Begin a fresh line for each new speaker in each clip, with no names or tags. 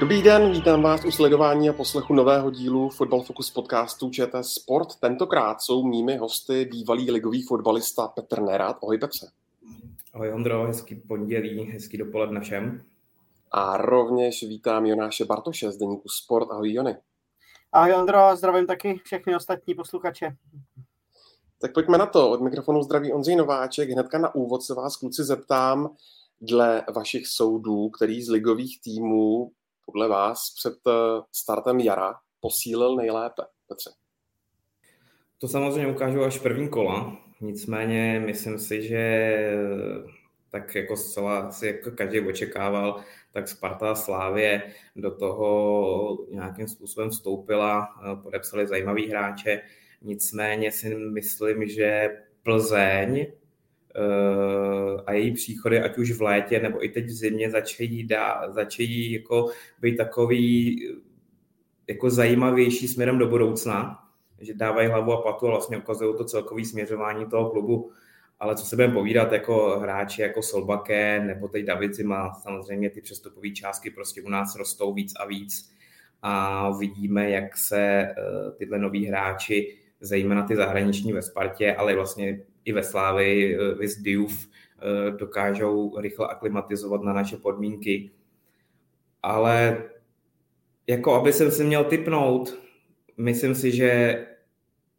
Dobrý den, vítám vás u sledování a poslechu nového dílu Football Focus podcastu ČT Sport. Tentokrát jsou mými hosty bývalý ligový fotbalista Petr Nerad. Ahoj Petře.
Ahoj Ondro, hezký pondělí, hezký dopoledne všem.
A rovněž vítám Jonáše Bartoše z Deníku Sport. Ahoj Jony.
Ahoj Ondro, zdravím taky všechny ostatní posluchače.
Tak pojďme na to. Od mikrofonu zdraví Ondřej Nováček. Hnedka na úvod se vás kluci zeptám, dle vašich soudů, který z ligových týmů podle vás před eh, startem jara posílil nejlépe, Petře?
To samozřejmě ukážu až první kola, nicméně myslím si, že tak jako zcela si jako každý očekával, tak Sparta a Slávě do toho nějakým způsobem vstoupila, eh, podepsali zajímavý hráče, nicméně si myslím, že Plzeň Eh, a její příchody, ať už v létě nebo i teď v zimě, začají, dá, začají jako být takový jako zajímavější směrem do budoucna, že dávají hlavu a patu a vlastně ukazují to celkový směřování toho klubu. Ale co se budeme povídat, jako hráči jako Solbake nebo teď David Zima, samozřejmě ty přestupové částky prostě u nás rostou víc a víc a vidíme, jak se eh, tyhle noví hráči, zejména ty zahraniční ve Spartě, ale vlastně i ve Slávy, eh, vys Diouf, eh, dokážou rychle aklimatizovat na naše podmínky. Ale jako aby jsem si měl typnout, myslím si, že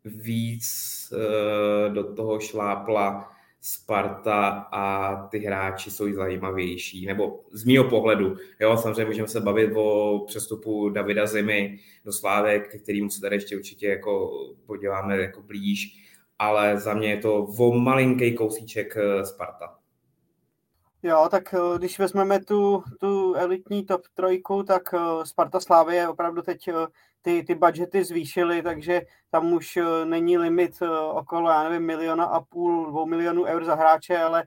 víc eh, do toho šlápla Sparta a ty hráči jsou zajímavější, nebo z mýho pohledu. Jo, samozřejmě můžeme se bavit o přestupu Davida Zimy do Slávek, kterýmu se tady ještě určitě jako podíváme jako blíž ale za mě je to o malinký kousíček eh, Sparta.
Jo, tak eh, když vezmeme tu, tu elitní top trojku, tak eh, Sparta Slávě opravdu teď ty, ty budgety zvýšily, takže tam už není limit okolo, já nevím, miliona a půl, dvou milionů eur za hráče, ale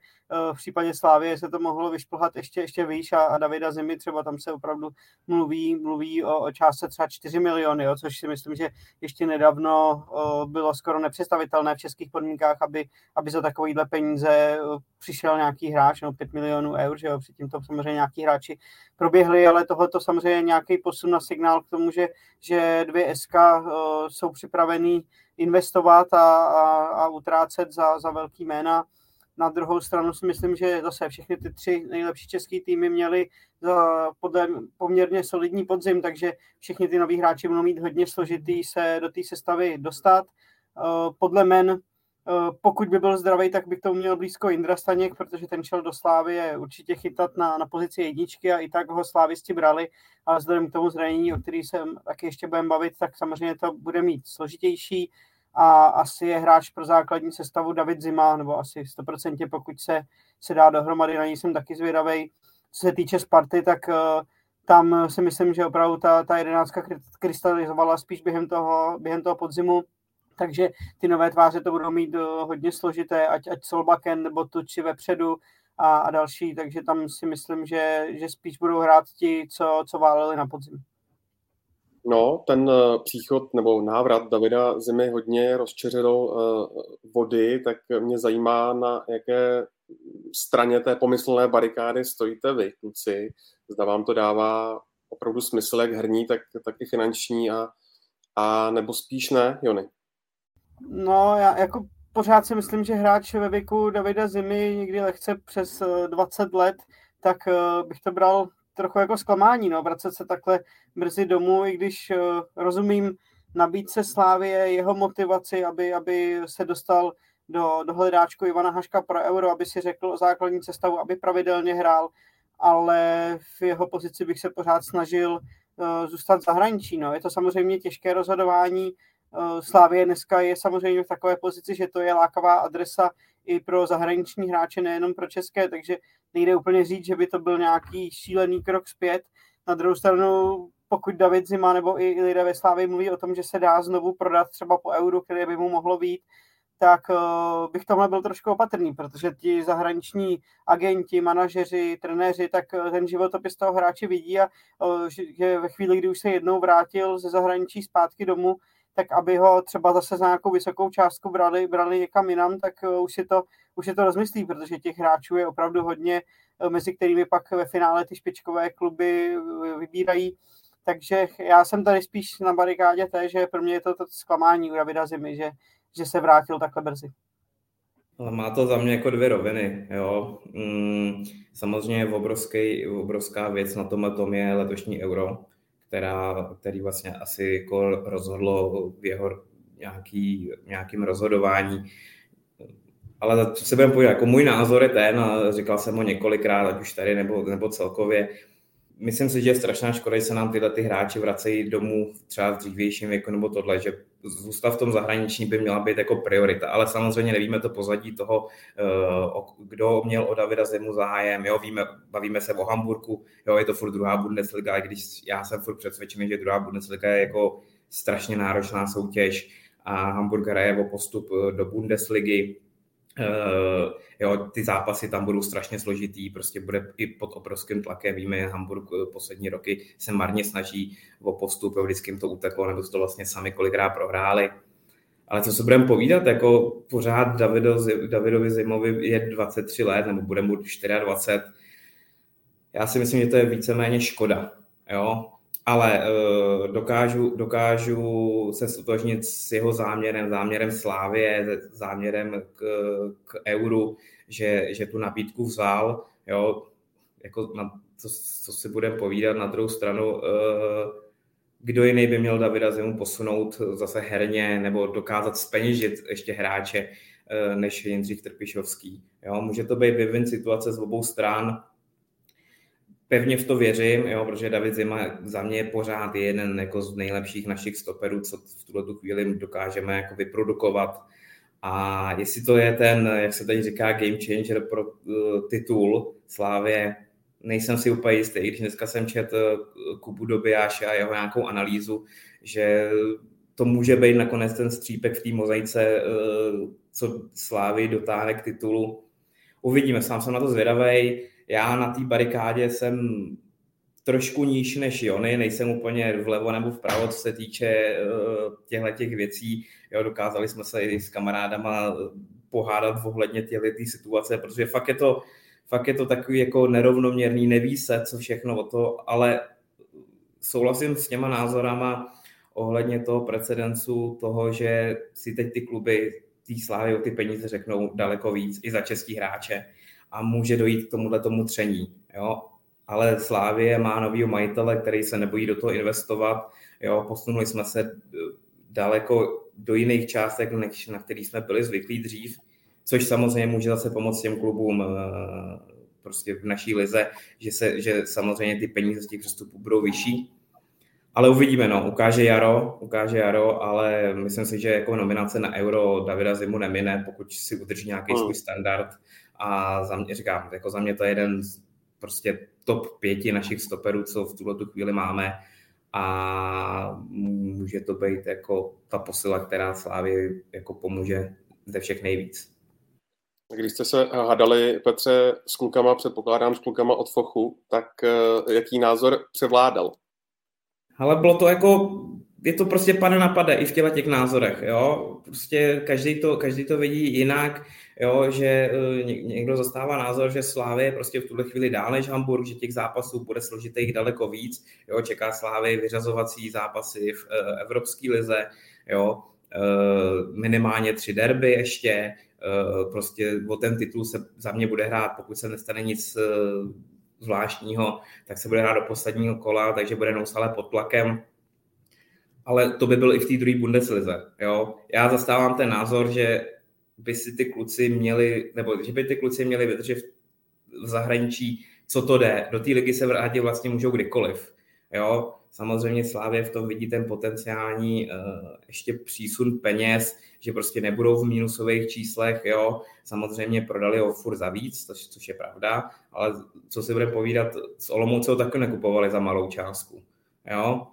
v případě Slávie se to mohlo vyšplhat ještě, ještě výš a, a Davida Zimy třeba tam se opravdu mluví, mluví o, o částce třeba 4 miliony, jo, což si myslím, že ještě nedávno bylo skoro nepředstavitelné v českých podmínkách, aby, aby za takovýhle peníze přišel nějaký hráč, no 5 milionů eur, že jo, předtím to samozřejmě nějaký hráči proběhli, ale tohle to samozřejmě nějaký posun na signál k tomu, že, že dvě SK o, jsou připravený investovat a, a, a utrácet za, za velký jména na druhou stranu si myslím, že zase všechny ty tři nejlepší české týmy měly podle poměrně solidní podzim, takže všichni ty noví hráči budou mít hodně složitý se do té sestavy dostat. Eh, podle men, eh, pokud by byl zdravý, tak by to měl blízko Indra Staněk, protože ten šel do Slávy je určitě chytat na, na pozici jedničky a i tak ho Slávisti brali, ale vzhledem k tomu zranění, o který se taky ještě budeme bavit, tak samozřejmě to bude mít složitější. A asi je hráč pro základní sestavu David Zima, nebo asi 100% pokud se, se dá dohromady, na něj jsem taky zvědavý. Co se týče Sparty, tak uh, tam si myslím, že opravdu ta, ta jedenáctka krystalizovala spíš během toho, během toho podzimu, takže ty nové tváře to budou mít uh, hodně složité, ať, ať Solbaken nebo Tuči vepředu a, a další, takže tam si myslím, že, že spíš budou hrát ti, co, co váleli na podzim.
No, ten uh, příchod nebo návrat Davida Zimy hodně rozčeřil uh, vody, tak mě zajímá, na jaké straně té pomyslné barikády stojíte vy, kluci. Zda vám to dává opravdu smysl, jak herní, tak, tak i finanční a, a nebo spíš ne, Jony?
No, já jako pořád si myslím, že hráč ve věku Davida Zimy někdy lehce přes 20 eh, let, tak bych to bral trochu jako zklamání, no, vracet se takhle brzy domů, i když uh, rozumím nabídce Slávě, jeho motivaci, aby, aby se dostal do, do hledáčku Ivana Haška pro euro, aby si řekl o základní cestavu, aby pravidelně hrál, ale v jeho pozici bych se pořád snažil uh, zůstat zahraničí. No. Je to samozřejmě těžké rozhodování. Uh, Slávě dneska je samozřejmě v takové pozici, že to je lákavá adresa i pro zahraniční hráče, nejenom pro české, takže nejde úplně říct, že by to byl nějaký šílený krok zpět. Na druhou stranu pokud David Zima nebo i lidé ve Slávě mluví o tom, že se dá znovu prodat třeba po euru, které by mu mohlo být, tak uh, bych tomhle byl trošku opatrný, protože ti zahraniční agenti, manažeři, trenéři, tak uh, ten životopis toho hráče vidí a že ve chvíli, kdy už se jednou vrátil ze zahraničí zpátky domů, tak aby ho třeba zase za nějakou vysokou částku brali, brali někam jinam, tak uh, už, si to, už si to rozmyslí, protože těch hráčů je opravdu hodně, uh, mezi kterými pak ve finále ty špičkové kluby vybírají. Takže já jsem tady spíš na barikádě té, že pro mě je to, to zklamání u Davida Zimy, že že se vrátil takhle brzy.
Ale má to za mě jako dvě roviny. Jo. Mm, samozřejmě obrovský, obrovská věc na tomhle tom je letošní euro, která, který vlastně asi jako rozhodlo v jeho nějaký, nějakým rozhodování. Ale co se budeme povídat, jako můj názor je ten, a říkal jsem ho několikrát, ať už tady nebo, nebo celkově, myslím si, že je strašná škoda, že se nám tyhle ty hráči vracejí domů třeba v dřívějším věku nebo tohle, že zůstav v tom zahraniční by měla být jako priorita, ale samozřejmě nevíme to pozadí toho, eh, kdo měl o Davida Zimu zájem, jo, víme, bavíme se o Hamburgu, jo, je to furt druhá Bundesliga, i když já jsem furt přesvědčený, že druhá Bundesliga je jako strašně náročná soutěž a Hamburg hraje o postup eh, do Bundesligy, Uh, jo, ty zápasy tam budou strašně složitý, prostě bude i pod obrovským tlakem. Víme, Hamburg eh, poslední roky se marně snaží o postup, jo, vždycky jim to uteklo, nebo to vlastně sami kolikrát prohráli. Ale co se budeme povídat, jako pořád Davido, Davidovi Zimovi je 23 let, nebo bude mu 24. Já si myslím, že to je víceméně škoda. Jo? Ale uh, dokážu, dokážu se stotožnit s jeho záměrem, záměrem Slávě, záměrem k, k euru, že, že tu nabídku vzal, jo, jako na, co, co si budeme povídat na druhou stranu, uh, kdo jiný by měl Davida Zimu posunout zase herně nebo dokázat speněžit ještě hráče, uh, než Jindřich Trpišovský. Jo, může to být win situace z obou stran, pevně v to věřím, jo, protože David Zima za mě je pořád jeden jako z nejlepších našich stoperů, co v tuto chvíli dokážeme jako vyprodukovat. A jestli to je ten, jak se tady říká, game changer pro uh, titul Slávě, nejsem si úplně jistý, když dneska jsem četl uh, Kubu Dobijáše a jeho nějakou analýzu, že to může být nakonec ten střípek v té mozaice, uh, co Slávy dotáhne k titulu. Uvidíme, sám jsem na to zvědavý já na té barikádě jsem trošku níž než Jony, nejsem úplně vlevo nebo vpravo, co se týče uh, těchto těch věcí. Jo, dokázali jsme se i s kamarádama pohádat ohledně těchto situace, protože fakt je to, fakt je to takový jako nerovnoměrný, neví se, co všechno o to, ale souhlasím s těma názorama ohledně toho precedencu, toho, že si teď ty kluby té slávy o ty peníze řeknou daleko víc i za český hráče a může dojít k tomuhle tomu tření. Jo? Ale Slávie má novýho majitele, který se nebojí do toho investovat. Jo? Posunuli jsme se eh, daleko do jiných částek, než na který jsme byli zvyklí dřív, což samozřejmě může zase pomoct těm klubům eh, prostě v naší lize, že, se, že samozřejmě ty peníze z těch přestupů budou vyšší. Ale uvidíme, no, ukáže jaro, ukáže jaro, ale myslím si, že jako nominace na Euro Davida Zimu nemine, pokud si udrží nějaký hmm. svůj standard a za mě, říkám, jako za mě to je jeden z prostě top pěti našich stoperů, co v tuhle chvíli máme a může to být jako ta posila, která Slávě jako pomůže ze všech nejvíc.
Když jste se hádali, Petře, s klukama, předpokládám s klukama od Fochu, tak eh, jaký názor převládal?
Ale bylo to jako je to prostě pane na pade i v těle těch názorech, jo. Prostě každý to, každý to vidí jinak, jo, že eh, někdo zastává názor, že Slávy je prostě v tuhle chvíli dál než Hamburg, že těch zápasů bude složitých daleko víc, jo, čeká Slávy vyřazovací zápasy v uh, Evropské lize, jo, uh, minimálně tři derby ještě, prostě o ten titul se za mě bude hrát, pokud se nestane nic zvláštního, tak se bude hrát do posledního kola, takže bude neustále pod tlakem ale to by byl i v té druhé Bundeslize. Jo? Já zastávám ten názor, že by si ty kluci měli, nebo že by ty kluci měli vydržet v zahraničí, co to jde. Do té ligy se vrátit vlastně můžou kdykoliv. Jo? Samozřejmě Slávě v tom vidí ten potenciální uh, ještě přísun peněz, že prostě nebudou v minusových číslech, jo. Samozřejmě prodali ho furt za víc, což, což je pravda, ale co si budeme povídat, s Olomoucou taky nekupovali za malou částku. jo.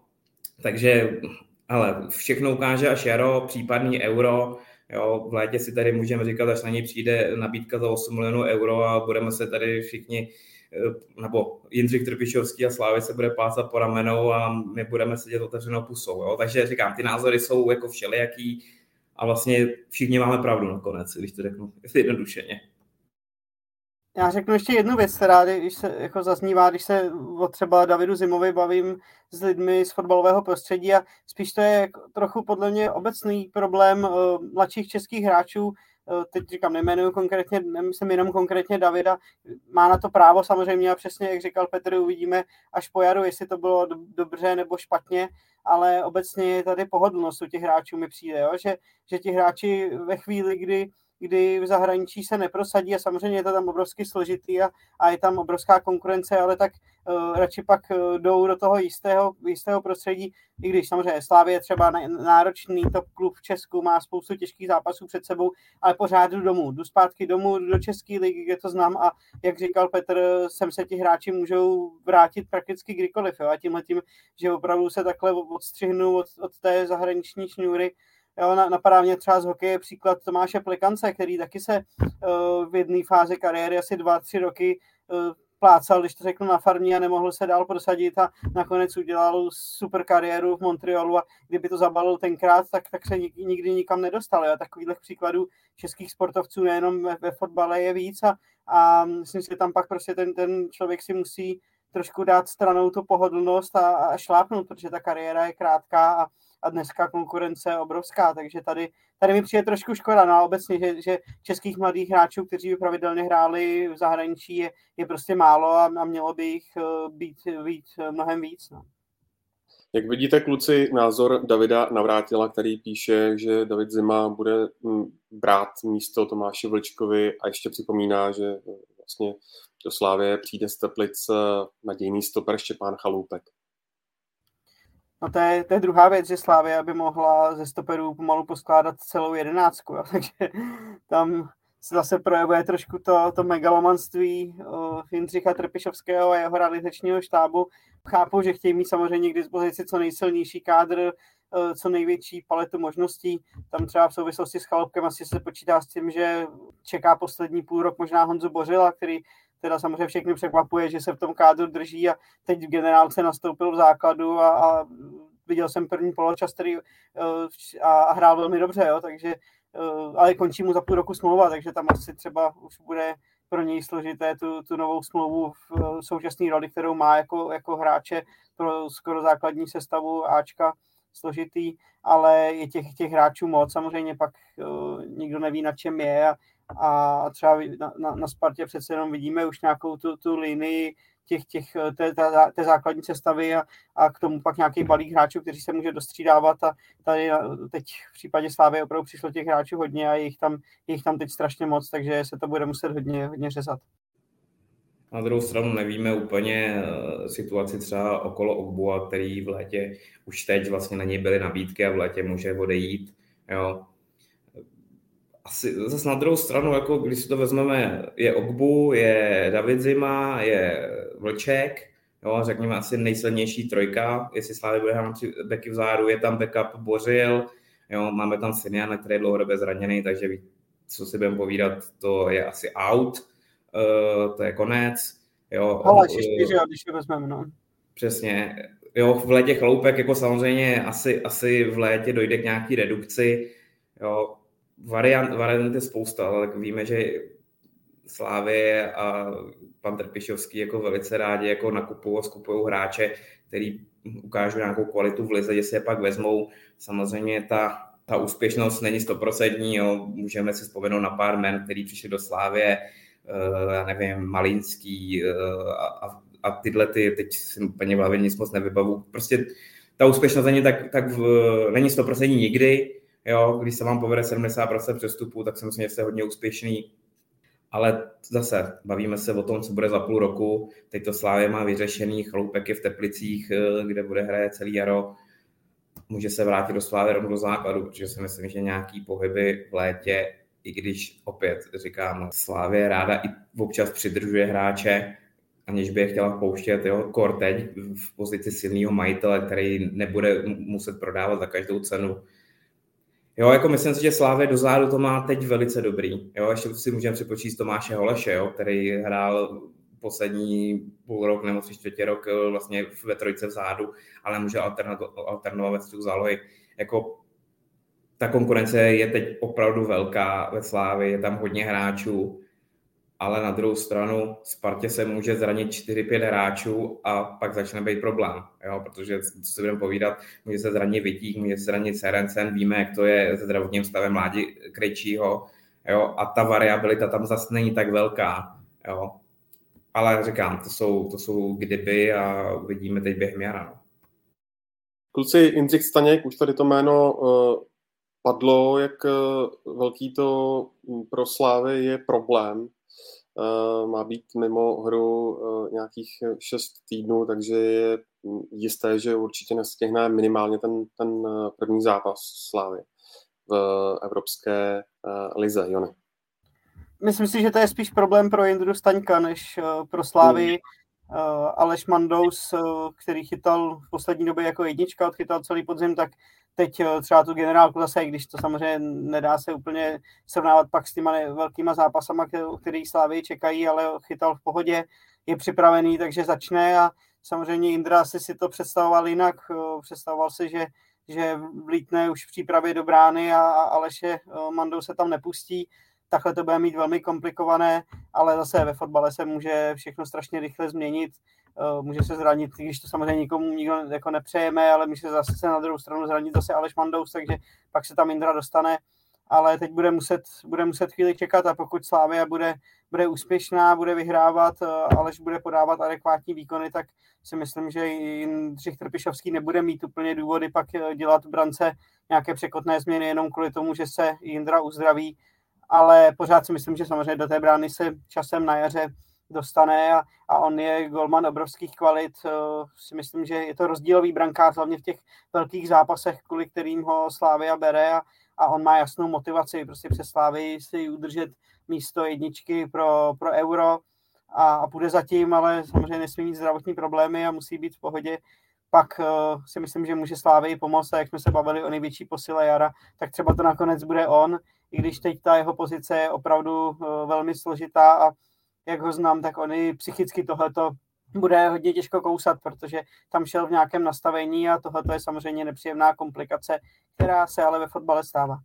Takže, ale všechno ukáže až jaro, případný euro, jo. V létě si tady můžeme říkat, až na něj přijde nabídka za 8 milionů euro a budeme se tady všichni eh, nebo Jindřich Trpišovský a Slávy se bude plácat po ramenou a my budeme sedět otevřenou pusou. Jo? Takže říkám, ty názory jsou jako všelijaký a vlastně všichni máme pravdu nakonec, když to řeknu jednodušeně.
Já řeknu ještě jednu věc, která když se jako zaznívá, když se o třeba Davidu Zimovi bavím s lidmi z fotbalového prostředí a spíš to je trochu podle mě obecný problém uh, mladších českých hráčů, uh, teď říkám, nejmenuju konkrétně, nemyslím jenom konkrétně Davida, má na to právo samozřejmě a přesně, jak říkal Petr, uvidíme až po jaru, jestli to bylo do, dobře nebo špatně, ale obecně je tady pohodlnost u těch hráčů mi přijde, jo? Že, že ti hráči ve chvíli, kdy kdy v zahraničí se neprosadí a samozřejmě je to tam obrovsky složitý a, a je tam obrovská konkurence, ale tak uh, radši pak uh, jdou do toho jistého, jistého prostředí, i když samozřejmě Slávě je třeba náročný top klub v Česku, má spoustu těžkých zápasů před sebou, ale pořád jdu domů, jdu zpátky domů do České ligy, kde to znám a jak říkal Petr, sem se ti hráči můžou vrátit prakticky kdykoliv jo? a tímhle tím, že opravdu se takhle odstřihnu od, od té zahraniční šňůry, Jo, napadá mě třeba z hokeje příklad Tomáše Plikance, který taky se uh, v jedné fázi kariéry asi dva, tři roky uh, plácal, když to řeknu, na farmě a nemohl se dál prosadit a nakonec udělal super kariéru v Montrealu a kdyby to zabalil tenkrát, tak, tak se nikdy nikam nedostal. Jo. Takových příkladů českých sportovců nejenom ve, ve fotbale je víc a, a myslím si, že tam pak prostě ten, ten člověk si musí trošku dát stranou tu pohodlnost a, a šlápnout, protože ta kariéra je krátká a, a dneska konkurence je obrovská, takže tady, tady mi přijde trošku škoda, no obecně, že, že českých mladých hráčů, kteří by pravidelně hráli v zahraničí, je, je prostě málo a, a mělo by jich eh, být, být mnohem víc. No.
Jak vidíte, kluci, názor Davida Navrátila, který píše, že David Zima bude hm, brát místo Tomáše Vlčkovi a ještě připomíná, že eh, vlastně do Slávě přijde z Teplic eh, nadějný stoper Štěpán Chaloupek.
No to je, to je druhá věc, že Slávia by mohla ze stoperů pomalu poskládat celou jedenáctku, jo. takže tam se zase projevuje trošku to, to megalomanství uh, Jindřicha Trpišovského a jeho realizačního štábu. Chápu, že chtějí mít samozřejmě k dispozici co nejsilnější kádr, uh, co největší paletu možností. Tam třeba v souvislosti s Chalupkem asi se počítá s tím, že čeká poslední půl rok možná Honzu Bořila, který teda samozřejmě všechny překvapuje, že se v tom kádru drží a teď v generálce nastoupil v základu a, a viděl jsem první poločas, který uh, a, a hrál velmi dobře, jo, takže uh, ale končí mu za půl roku smlouva, takže tam asi třeba už bude pro něj složité tu, tu novou smlouvu v uh, současné roli, kterou má jako, jako hráče pro skoro základní sestavu Ačka složitý, ale je těch, těch hráčů moc, samozřejmě pak uh, nikdo neví, na čem je a, a třeba na, na, na Spartě přece jenom vidíme už nějakou tu, tu linii těch, těch, té, té, té základní sestavy a, a k tomu pak nějaký balík hráčů, kteří se může dostřídávat a tady teď v případě Slávy opravdu přišlo těch hráčů hodně a jich tam, jich tam teď strašně moc, takže se to bude muset hodně, hodně řezat.
Na druhou stranu nevíme úplně eh, situaci třeba okolo Ogbua, který v létě už teď vlastně na něj byly nabídky a v létě může odejít. Jo asi zase na druhou stranu, jako když si to vezmeme, je Ogbu, je David Zima, je Vlček, jo, řekněme asi nejsilnější trojka, jestli Slávy bude hrát tři beky vzadu, je tam backup Bořil, jo, máme tam Siniana, který je dlouhodobě zraněný, takže co si budeme povídat, to je asi out, uh, to je konec. Jo,
Ale ještě, že když to vezmeme, no.
Přesně. Jo, v létě chloupek, jako samozřejmě asi, asi v létě dojde k nějaký redukci, jo, variant, variant je spousta, ale tak víme, že Slávě a pan Trpišovský jako velice rádi jako nakupují a skupují hráče, který ukážou nějakou kvalitu v lize, že se je pak vezmou. Samozřejmě ta, ta úspěšnost není stoprocentní, můžeme si vzpomenout na pár men, který přišli do Slávě, uh, já nevím, Malinský uh, a, a tyhle ty, teď si úplně v hlavě nic moc nevybavu. Prostě ta úspěšnost není tak, tak v, není stoprocentní nikdy, Jo, když se vám povede 70% přestupů, tak si myslím, že jste hodně úspěšný. Ale zase bavíme se o tom, co bude za půl roku. Teď to Slávě má vyřešený, chloupek je v Teplicích, eh, kde bude hraje celý jaro. Může se vrátit do Slávy rovnou do základu, protože si myslím, že nějaký pohyby v létě, i když opět říkám, Slávě ráda i občas přidržuje hráče, aniž by je chtěla pouštět, jo, kor teď v pozici silného majitele, který nebude muset prodávat za každou cenu. Jo, jako myslím si, že Slávě dozadu to má teď velice dobrý. Jo, ještě si můžeme připočíst Tomáše Holeše, jo, který hrál poslední půl rok nebo tři čtvrtě rok eh, vlastně ve trojce vzadu, ale může alternovat ve střihu zálohy. Jako ta konkurence je teď opravdu velká ve Slávě, je tam hodně hráčů, ale na druhou stranu Spartě se může zranit 4-5 hráčů a pak začne být problém, jo? protože co si budeme povídat, může se zranit Vitík, může se zranit Serencen, víme, jak to je se zdravotním stavem mládí Krejčího, jo? a ta variabilita tam zase není tak velká. Jo? Ale říkám, to jsou, to jsou kdyby a uvidíme teď během jara. No.
Kluci, Jindřich Staněk, už tady to jméno uh, padlo, jak uh, velký to pro Slávy je problém. Uh, má být mimo hru uh, nějakých šest týdnů, takže je jisté, že určitě nestihne minimálně ten, ten první zápas Slávy v Evropské lize. Jony
myslím si, že to je spíš problém pro Jindru Staňka, než pro Slávy. Mm. Uh, Aleš Mandous, který chytal v poslední době jako jednička, odchytal celý podzim, tak teď uh, třeba tu generálku zase, když to samozřejmě nedá se úplně srovnávat pak s těma velkýma zápasama, který Slávy čekají, ale chytal v pohodě, je připravený, takže začne a samozřejmě Indra asi si to představoval jinak, uh, představoval si, že že vlítne už v přípravě do brány a, a Aleše Mandou se tam nepustí takhle to bude mít velmi komplikované, ale zase ve fotbale se může všechno strašně rychle změnit, eh, může se zranit, když to samozřejmě nikomu nikdo jako nepřejeme, ale může zase se na druhou stranu zranit zase Aleš Mandous, takže pak se tam Indra dostane, ale teď bude muset, bude muset chvíli čekat a pokud Slávia bude, bude úspěšná, bude vyhrávat, eh, Aleš bude podávat adekvátní výkony, tak si myslím, že Jindřich Trpišovský nebude mít úplně důvody pak eh, dělat v brance nějaké překotné změny jenom kvůli tomu, že se Jindra uzdraví ale pořád si myslím, že samozřejmě do té brány se časem na jaře dostane a, a on je golman obrovských kvalit. Uh, si myslím, že je to rozdílový brankář, hlavně v těch velkých zápasech, kvůli kterým ho Slávia bere a, a on má jasnou motivaci prostě přes Slávy si udržet místo jedničky pro, pro euro a, a půjde zatím, ale samozřejmě nesmí mít zdravotní problémy a musí být v pohodě pak uh, si myslím, že může Slávy pomoct a jak jsme se bavili o největší posile jara, tak třeba to nakonec bude on, i když teď ta jeho pozice je opravdu uh, velmi složitá a jak ho znám, tak on i psychicky tohleto bude hodně těžko kousat, protože tam šel v nějakém nastavení a tohle je samozřejmě nepříjemná komplikace, která se ale ve fotbale stává.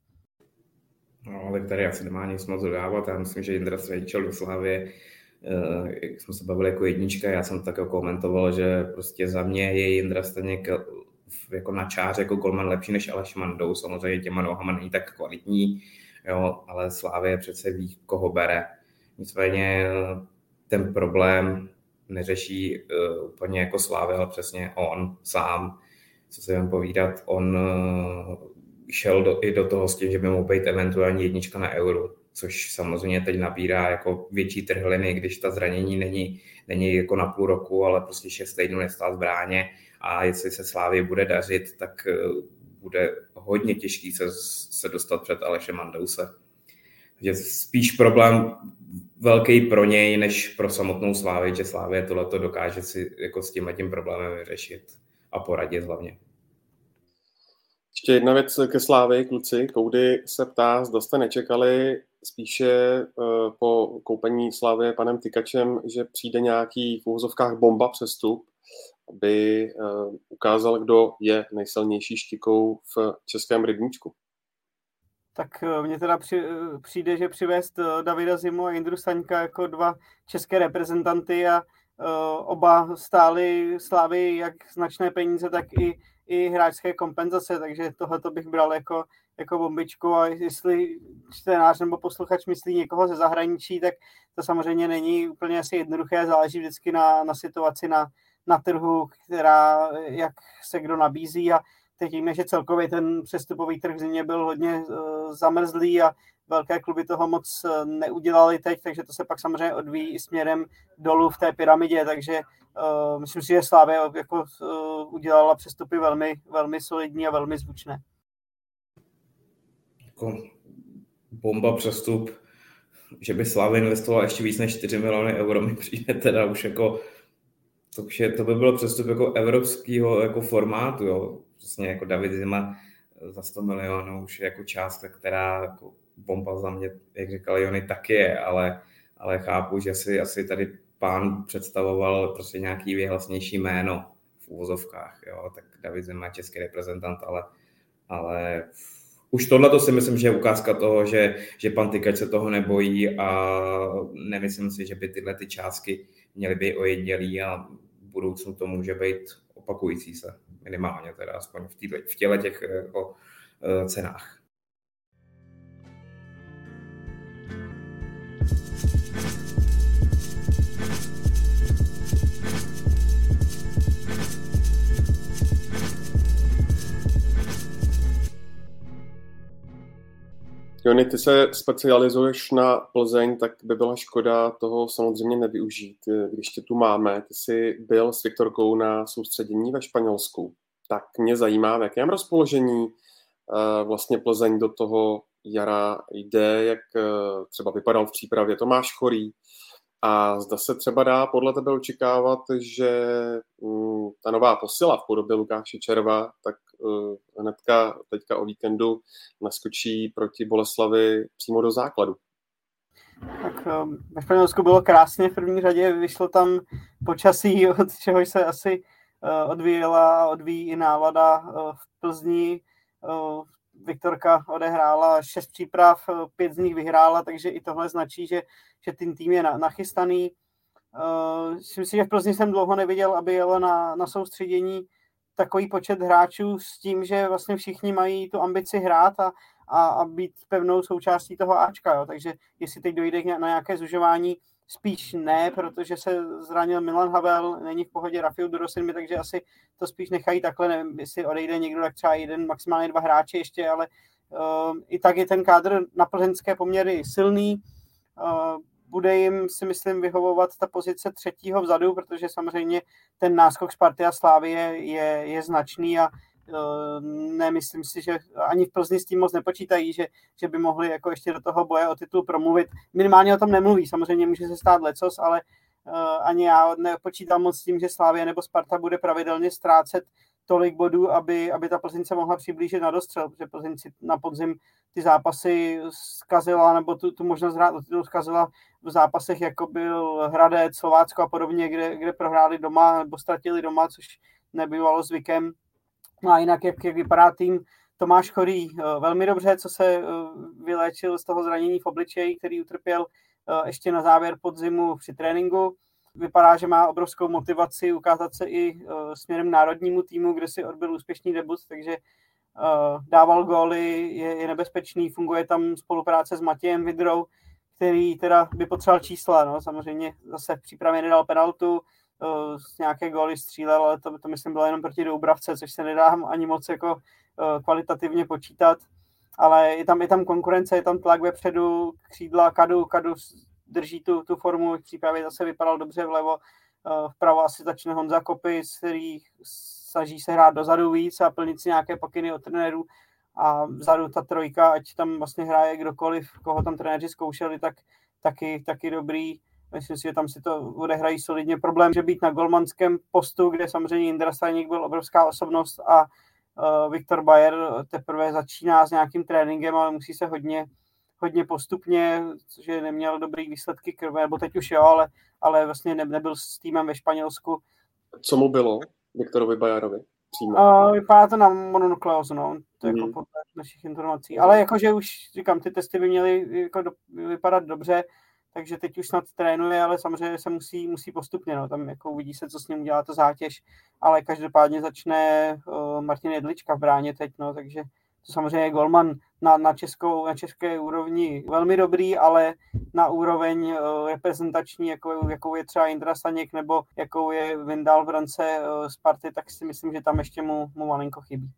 No, ale tady asi nemá nic moc dodávat. Já myslím, že Jindra Svejčel do Slávě jak jsme se bavili jako jednička, já jsem tak jako komentoval, že prostě za mě je Jindra Staněk jako na čáře jako golman lepší než Aleš Mandou, samozřejmě těma nohama není tak kvalitní, jo, ale Slávě přece ví, koho bere. Nicméně eh, ten problém neřeší uh, úplně jako Slávě, ale přesně on sám, co se jen povídat, on uh, šel do, i do toho s tím, že by mohl být eventuálně jednička na euro což samozřejmě teď nabírá jako větší trhliny, když ta zranění není, není jako na půl roku, ale prostě šest týdnů nestál zbráně a jestli se Slávě bude dařit, tak eh, bude hodně těžký se, se dostat před Alešem Mandouse. Takže spíš problém velký pro něj, než pro samotnou Slávy, že Slávě tohleto dokáže si jako s tím tím problémem vyřešit a poradit hlavně.
Ještě jedna věc ke Slávy, kluci. Koudy se ptá, zda jste nečekali spíše uh, po koupení Slávy panem Tykačem, že přijde nějaký v úvozovkách bomba přestup, aby uh, ukázal, kdo je nejsilnější štikou v českém rybníčku.
Tak uh, mně teda při, přijde, že přivést Davida Zimu a Jindru Staňka jako dva české reprezentanty a oba stály Slávy jak značné peníze, tak i i hráčské kompenzace, takže tohle bych bral jako, jako bombičku a jestli čtenář nebo posluchač myslí někoho ze zahraničí, tak to samozřejmě není úplně asi jednoduché, záleží vždycky na, na situaci na, na trhu, která, jak se kdo nabízí a teď víme, že celkově ten přestupový trh v zimě byl hodně uh, zamrzlý a velké kluby toho moc uh, neudělali teď, takže to se pak samozřejmě odvíjí i směrem dolů v té pyramidě, takže uh, myslím si, že Slávě jako uh, udělala přestupy velmi, velmi solidní a velmi zvučné.
Jako bomba přestup, že by Slávě investovala ještě víc než 4 miliony euro, mi přijde teda už jako to, je, to by bylo přestup jako evropského jako formátu, jo. Přesně jako David Zima za 100 milionů už je jako částka, která jako bomba za mě, jak říkal Jony, tak je, ale, ale chápu, že si asi tady pán představoval prostě nějaký vyhlasnější jméno v úvozovkách, jo, tak David Zima je český reprezentant, ale, ale už tohle to si myslím, že je ukázka toho, že, že pan Tykač se toho nebojí a nemyslím si, že by tyhle ty částky měly být ojednělý a v budoucnu to může být opakující se minimálně, teda aspoň v, v těle těch jako, cenách.
Jony, ty se specializuješ na Plzeň, tak by byla škoda toho samozřejmě nevyužít. Když tě tu máme, ty jsi byl s Viktorkou na soustředění ve Španělsku, tak mě zajímá, v jakém rozpoložení eh, vlastně Plzeň do toho jara jde, jak eh, třeba vypadal v přípravě Tomáš Chorý, a zda se třeba dá podle tebe očekávat, že mm, ta nová posila v podobě Lukáše Červa, tak uh, hnedka teďka o víkendu naskočí proti Boleslavi přímo do základu.
Tak um, ve Španělsku bylo krásně v první řadě, vyšlo tam počasí, od čehož se asi uh, odvíjela, odvíjí i nálada v Plzni. Viktorka odehrála šest příprav, pět z nich vyhrála, takže i tohle značí, že, že ten tým je nachystaný. Uh, myslím si, že v Plzni jsem dlouho neviděl, aby jelo na, na soustředění takový počet hráčů s tím, že vlastně všichni mají tu ambici hrát a, a, a být pevnou součástí toho Ačka. Jo. Takže jestli teď dojde na nějaké zužování, spíš ne, protože se zranil Milan Havel, není v pohodě Rafiu Durosinmi, takže asi to spíš nechají takhle, nevím, jestli odejde někdo, tak třeba jeden, maximálně dva hráči ještě, ale uh, i tak je ten kádr na plzeňské poměry silný. Uh, bude jim, si myslím, vyhovovat ta pozice třetího vzadu, protože samozřejmě ten náskok Sparty a Slávy je, je, značný a nemyslím si, že ani v Plzni s tím moc nepočítají, že, že by mohli jako ještě do toho boje o titul promluvit. Minimálně o tom nemluví, samozřejmě může se stát lecos, ale uh, ani já nepočítám moc s tím, že Slávě nebo Sparta bude pravidelně ztrácet tolik bodů, aby, aby ta Plzeň se mohla přiblížit na dostřel, protože Plzeň si na podzim ty zápasy zkazila, nebo tu, tu možnost hrát titul zkazila v zápasech, jako byl Hradec, Slovácko a podobně, kde, kde prohráli doma nebo ztratili doma, což nebývalo zvykem. No a jinak, jak, jak vypadá tým, Tomáš Chorý eh, velmi dobře, co se eh, vyléčil z toho zranění v obličeji, který utrpěl eh, ještě na závěr podzimu při tréninku. Vypadá, že má obrovskou motivaci ukázat se i směrem národnímu týmu, kde si odbyl úspěšný debut, takže dával góly, je, je nebezpečný, funguje tam spolupráce s Matějem Vidrou, který teda by potřeboval čísla, no, samozřejmě zase v přípravě nedal penaltu, uh, nějaké góly střílel, ale to, to myslím bylo jenom proti Doubravce, což se nedá ani moc jako uh, kvalitativně počítat, ale je tam, je tam konkurence, je tam tlak vepředu, křídla, kadu, kadu drží tu, tu formu, v přípravě zase vypadal dobře vlevo, eh, vpravo asi začne Honza Kopis, který snaží se hrát dozadu víc a plnit si nějaké pokyny od trenérů a vzadu ta trojka, ať tam vlastně hraje kdokoliv, koho tam trenéři zkoušeli, tak taky, taky dobrý. Myslím si, že tam si to odehrají solidně. Problém, že být na golmanském postu, kde samozřejmě Indra Stajník byl obrovská osobnost a uh, Viktor Bayer teprve začíná s nějakým tréninkem, ale musí se hodně hodně postupně, že neměl dobrý výsledky krve, nebo teď už jo, ale, ale vlastně ne, nebyl s týmem ve Španělsku.
Co mu bylo, Viktorovi Bajarovi? Přímo.
Uh, vypadá to na mononukleózu, no, to je mm. jako mhm. podle našich informací. Ale jakože už, říkám, ty testy by měly jako do, vypadat dobře, takže teď už snad trénuje, ale samozřejmě se musí, musí postupně, no, tam jako uvidí se, co s ním udělá to zátěž, ale každopádně začne uh, Martin Jedlička v bráně teď, no, takže to samozřejmě je golman na, na, českou, na české úrovni velmi dobrý, ale na úroveň uh, reprezentační, jako, jakou je třeba Indra Staněk nebo jakou je Vindal v rance uh, Sparty, tak si myslím, že tam ještě mu, mu malinko chybí.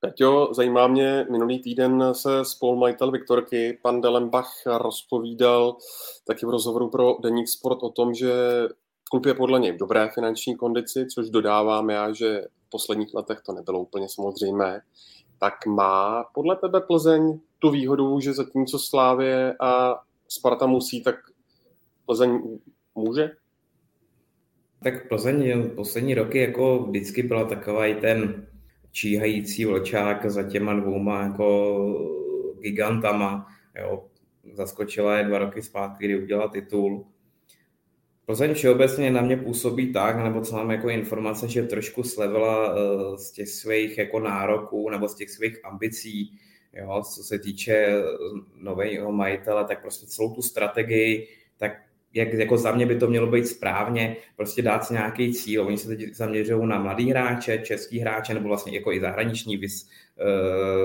Peťo, zajímá mě, minulý týden se spolumajitel Viktorky, pan Delembach, rozpovídal taky v rozhovoru pro Deník Sport o tom, že klub je podle něj v dobré finanční kondici, což dodávám já, že v posledních letech to nebylo úplně samozřejmé tak má podle tebe Plzeň tu výhodu, že zatímco Slávě a Sparta musí, tak Plzeň může?
Tak Plzeň poslední roky jako vždycky byla taková i ten číhající vlčák za těma dvouma jako gigantama. Jo. Zaskočila je dva roky zpátky, kdy udělala titul. Plzeň všeobecně na mě působí tak, nebo co mám jako informace, že trošku slevila eh, z těch svých jako nároků nebo z těch svých ambicí, jo, co se týče nového majitele, tak prostě celou tu strategii, tak jak jako za mě by to mělo být správně, prostě dát si nějaký cíl. Oni se teď zaměřují na mladý hráče, český hráče, nebo vlastně jako i zahraniční, vys,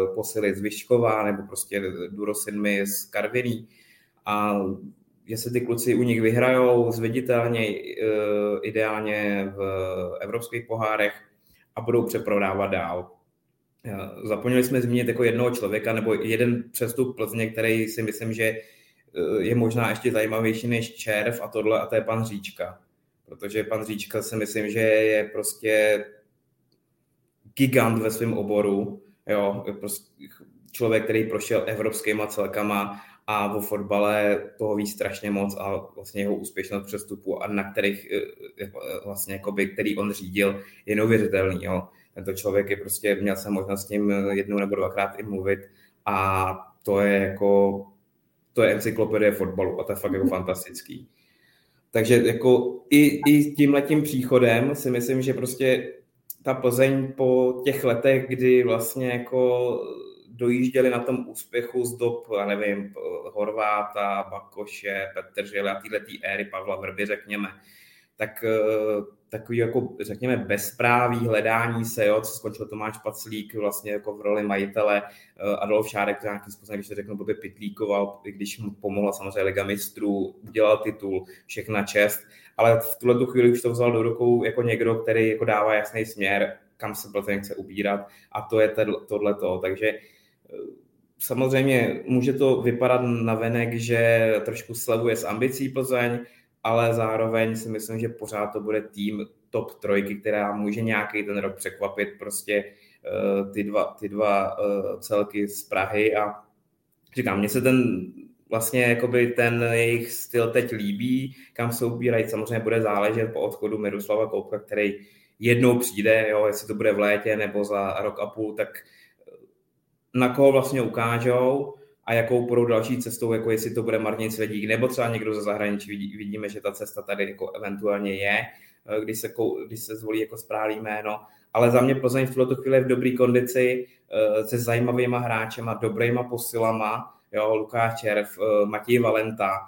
uh, posily z Vyškova, nebo prostě Durosinmi z Karviní. A jestli ty kluci u nich vyhrajou zviditelně, uh, ideálně v evropských pohárech a budou přeprodávat dál. Zapomněli jsme zmínit jako jednoho člověka nebo jeden přestup Plzně, který si myslím, že Eh, je možná ještě zajímavější než červ a tohle a to je pan Říčka. Protože pan Říčka si myslím, že je prostě gigant ve svém oboru. Jo, prostě člověk, který prošel evropskýma celkama a vo fotbale toho ví strašně moc a vlastně jeho úspěšnost přestupu a na kterých eh, eh, vlastně jakoby, který on řídil, je neuvěřitelný. Jo. Tento člověk je prostě, měl jsem možnost s ním jednou nebo dvakrát i mluvit a to je jako to je encyklopedie fotbalu a to je fakt jako fantastický. Takže jako i, i tím letím příchodem si myslím, že prostě ta Plzeň po těch letech, kdy vlastně jako dojížděli na tom úspěchu z dob, já nevím, Horváta, Bakoše, Petr Žil a tý éry Pavla Vrby, řekněme, tak eh, takový jako, řekněme, bezpráví, hledání se, jo, co skončil Tomáš Paclík vlastně jako v roli majitele, eh, Adolf Šárek nějakým způsobem, když to řeknu, by pitlíkoval, i když mu pomohla samozřejmě Liga mistrů, udělal titul, všechna čest, ale v tuhle tu chvíli už to vzal do rukou jako někdo, který jako dává jasný směr, kam se Plzeň chce ubírat a to je tohleto, takže eh, samozřejmě může to vypadat na venek, že trošku slevuje s ambicí Plzeň, ale zároveň si myslím, že pořád to bude tým top trojky, která může nějaký ten rok překvapit prostě uh, ty dva, ty dva uh, celky z Prahy. A říkám, mně se ten vlastně jakoby ten jejich styl teď líbí, kam se ubírají, samozřejmě bude záležet po odchodu Miroslava Koupka, který jednou přijde, jo, jestli to bude v létě nebo za rok a půl, tak na koho vlastně ukážou, a jakou budou další cestou, jako jestli to bude Martin Svedík nebo třeba někdo ze zahraničí. Vidíme, že ta cesta tady jako eventuálně je, eh, když se, když se zvolí jako správný jméno. Ale za mě Plzeň v tuto chvíli je v dobré kondici eh, se zajímavýma hráčema, dobrýma posilama, jo, Lukáš Červ, eh, Matěj Valenta,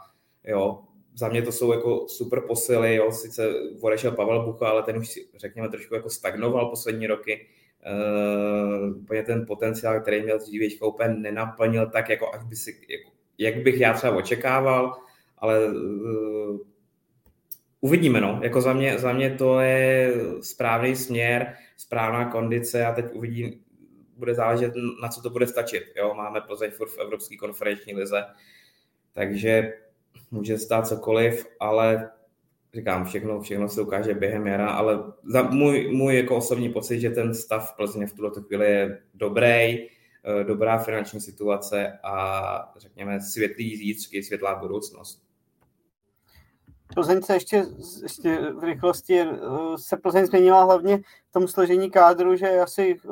jo, za mě to jsou jako super posily, jo, sice odešel Pavel Bucha, ale ten už řekněme trošku jako stagnoval poslední roky, uh, úplně ten potenciál, který měl dřívějška, úplně nenaplnil tak, jako, až by si, jako, jak bych já třeba očekával, ale uh, uvidíme, no. Jako za mě, za mě to je správný směr, správná kondice a teď uvidím, bude záležet, na co to bude stačit. Jo? Máme Plzeň furt v Evropské konferenční lize, takže může stát cokoliv, ale říkám, všechno, všechno se ukáže během jara, ale za můj, můj jako osobní pocit, že ten stav v Plzně v tuto chvíli je dobrý, eh, dobrá finanční situace a řekněme světlý zítřky, světlá budoucnost.
Plzeň se ještě, ještě v rychlosti eh, se Plzeň změnila hlavně v tom složení kádru, že asi eh,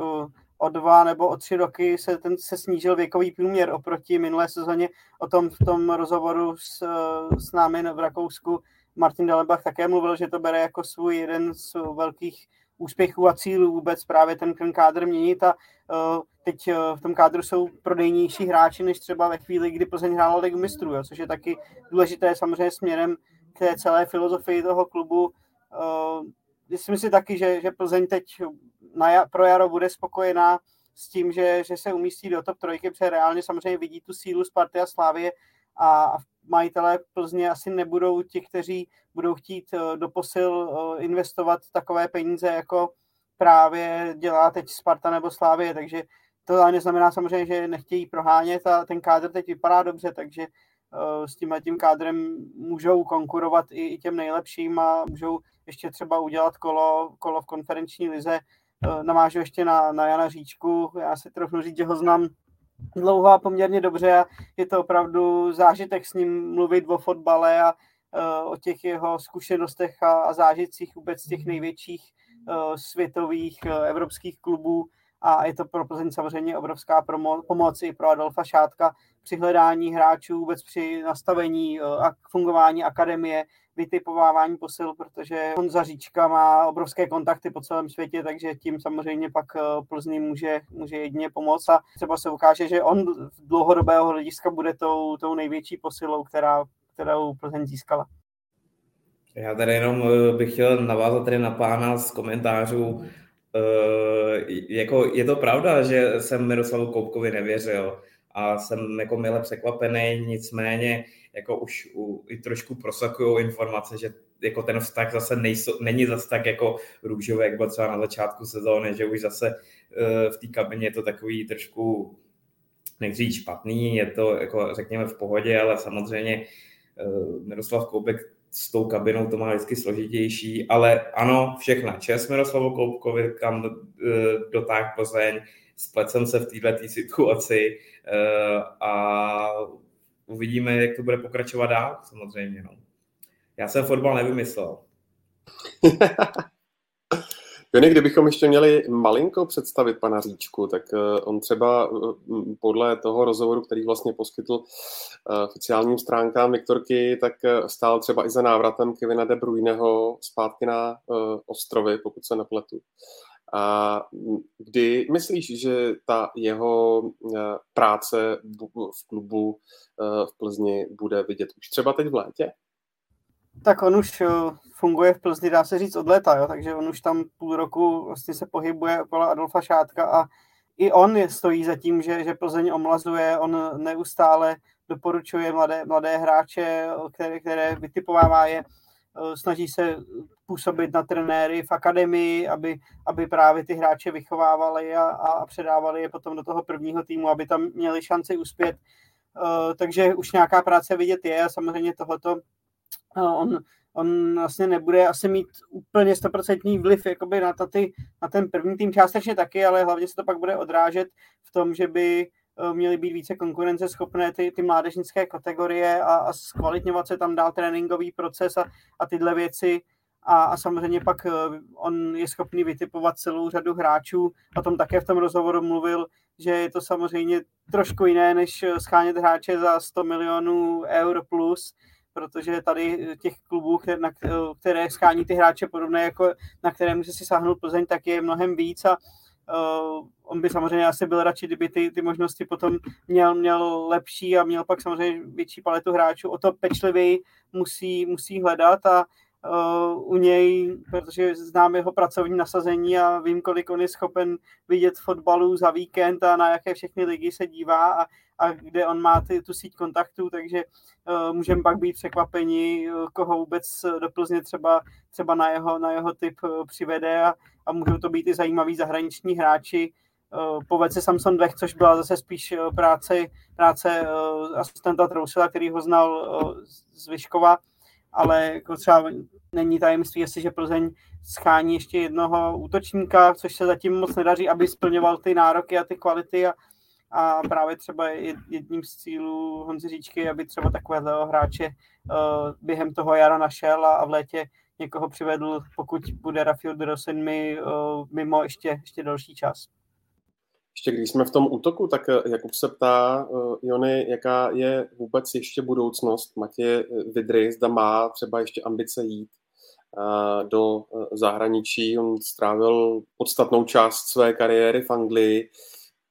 o dva nebo o tři roky se, ten, se snížil věkový průměr oproti minulé sezóně. O tom v tom rozhovoru s, s námi v Rakousku Martin Dalebach také mluvil, že to bere jako svůj jeden z velkých úspěchů a cílů vůbec právě ten, ten kádr měnit a uh, teď uh, v tom kádru jsou prodejnější hráči než třeba ve chvíli, kdy Plzeň hrála ligu mistrů, což je taky důležité samozřejmě směrem k té celé filozofii toho klubu. Uh, myslím si taky, že, že Plzeň teď na, pro jaro bude spokojená s tím, že, že se umístí do top trojky, protože reálně samozřejmě vidí tu sílu Sparty a Slávie a, majitelé Plzně asi nebudou ti, kteří budou chtít eh, do posil eh, investovat takové peníze, jako právě dělá teď Sparta nebo Slávie, takže to ale neznamená samozřejmě, že nechtějí prohánět a ten kádr teď vypadá dobře, takže eh, s tímhle tím kádrem můžou konkurovat i, i těm nejlepším a můžou ještě třeba udělat kolo, kolo v konferenční lize. Namážu ještě na, na Jana Říčku, já si trochu říct, že ho znám dlouho a poměrně dobře a je to opravdu zážitek s ním mluvit o fotbale a, o těch jeho zkušenostech a, zážitcích vůbec těch největších světových evropských klubů. A je to pro Plzeň samozřejmě obrovská promo, pomoc i pro Adolfa Šátka při hledání hráčů, vůbec při nastavení a fungování akademie, vytipovávání posil, protože on Říčka má obrovské kontakty po celém světě, takže tím samozřejmě pak Plzný může, může jedině pomoct a třeba se ukáže, že on v dlouhodobého hlediska bude tou, tou největší posilou, která, kterou Plzeň získala.
Já tady jenom eh, bych chtěl navázat tady na pána z komentářů. Uh, jako je to pravda, že jsem Miroslavu Koupkovi nevěřil a jsem jako mile překvapený, nicméně jako už u, i trošku prosakují informace, že jako ten vztah zase nejsou, není zase tak jako růžový, jak byl třeba na začátku sezóny, že už zase uh, v té kabině je to takový trošku nechci špatný, je to jako řekněme v pohodě, ale samozřejmě uh, Miroslav Koubek s tou kabinou to má vždycky složitější, ale ano, všechna čest Miroslavu Koupkovi, kam dotáh Plzeň, splet jsem se v této situaci eh, a uvidíme, jak to bude pokračovat dál, samozřejmě. No. Já jsem fotbal nevymyslel.
Jony, kdybychom ještě měli malinko představit pana Říčku, tak eh, on třeba eh, podle toho rozhovoru, který vlastně poskytl oficiálním stránkám Viktorky, tak stál třeba i za návratem Kevina De Bruyneho zpátky na ostrovy, pokud se nepletu. A kdy myslíš, že ta jeho eh, práce v klubu eh, v Plzni bude vidět už třeba teď v létě?
Tak on už eh, funguje v Plzni, dá se říct, od léta, jo? takže on už tam půl roku vlastně se pohybuje okolo Adolfa Šátka a i on je, stojí za tím, že, že Plzeň omlazuje, on neustále doporučuje mladé, mladé hráče, které, které vytipovává je snaží se působit na trenéry v akademii, aby, aby právě ty hráče vychovávali a, a předávali je potom do toho prvního týmu, aby tam měli šanci uspět. Uh, takže už nějaká práce vidět je a samozřejmě tohleto uh, on, on vlastně nebude asi mít úplně stoprocentní vliv jakoby na, ty, na ten první tým částečně taky, ale hlavně se to pak bude odrážet v tom, že by Eh, měly být více konkurenceschopné ty, ty mládežnické kategorie a, a zkvalitňovat se tam dál tréninkový proces a, a tyhle věci. A, a samozřejmě pak eh, on je schopný vytipovat celou řadu hráčů. O tom také v tom rozhovoru mluvil, že je to samozřejmě trošku jiné, než eh, schánět hráče za 100 milionů eur plus, protože tady těch klubů, které, na, které schání ty hráče podobné, jako na které může si sáhnout Plzeň, tak je mnohem víc a Uh, on by samozřejmě asi byl radši, kdyby ty, ty možnosti potom měl, měl lepší a měl pak samozřejmě větší paletu hráčů. O to pečlivěji musí, musí hledat a u něj, protože znám jeho pracovní nasazení a vím, kolik on je schopen vidět fotbalu za víkend a na jaké všechny ligy se dívá a, a kde on má ty, tu síť kontaktů, takže uh, můžeme pak být překvapeni, uh, koho vůbec do Plzně třeba, třeba na, jeho, na jeho typ uh, přivede a, a můžou to být i zajímaví zahraniční hráči. Povedl se Samson Dvech, což byla zase spíš práce, práce asistenta Trousila, který ho znal z Vyškova, ale jako třeba není tajemství, jestli, Plzeň schání ještě jednoho útočníka, což se zatím moc nedaří, aby splňoval ty nároky a ty kvality a, a právě třeba jedním z cílů Honzi Říčky, aby třeba takového hráče uh, během toho jara našel a, a v létě někoho přivedl, pokud bude Rafael Drosen mi uh, mimo ještě, ještě další čas.
Ještě když jsme v tom útoku, tak eh, Jakub se ptá, uh, Jony, jaká je vůbec ještě budoucnost Matěje Vidry, zda má třeba ještě ambice jít do zahraničí. On strávil podstatnou část své kariéry v Anglii,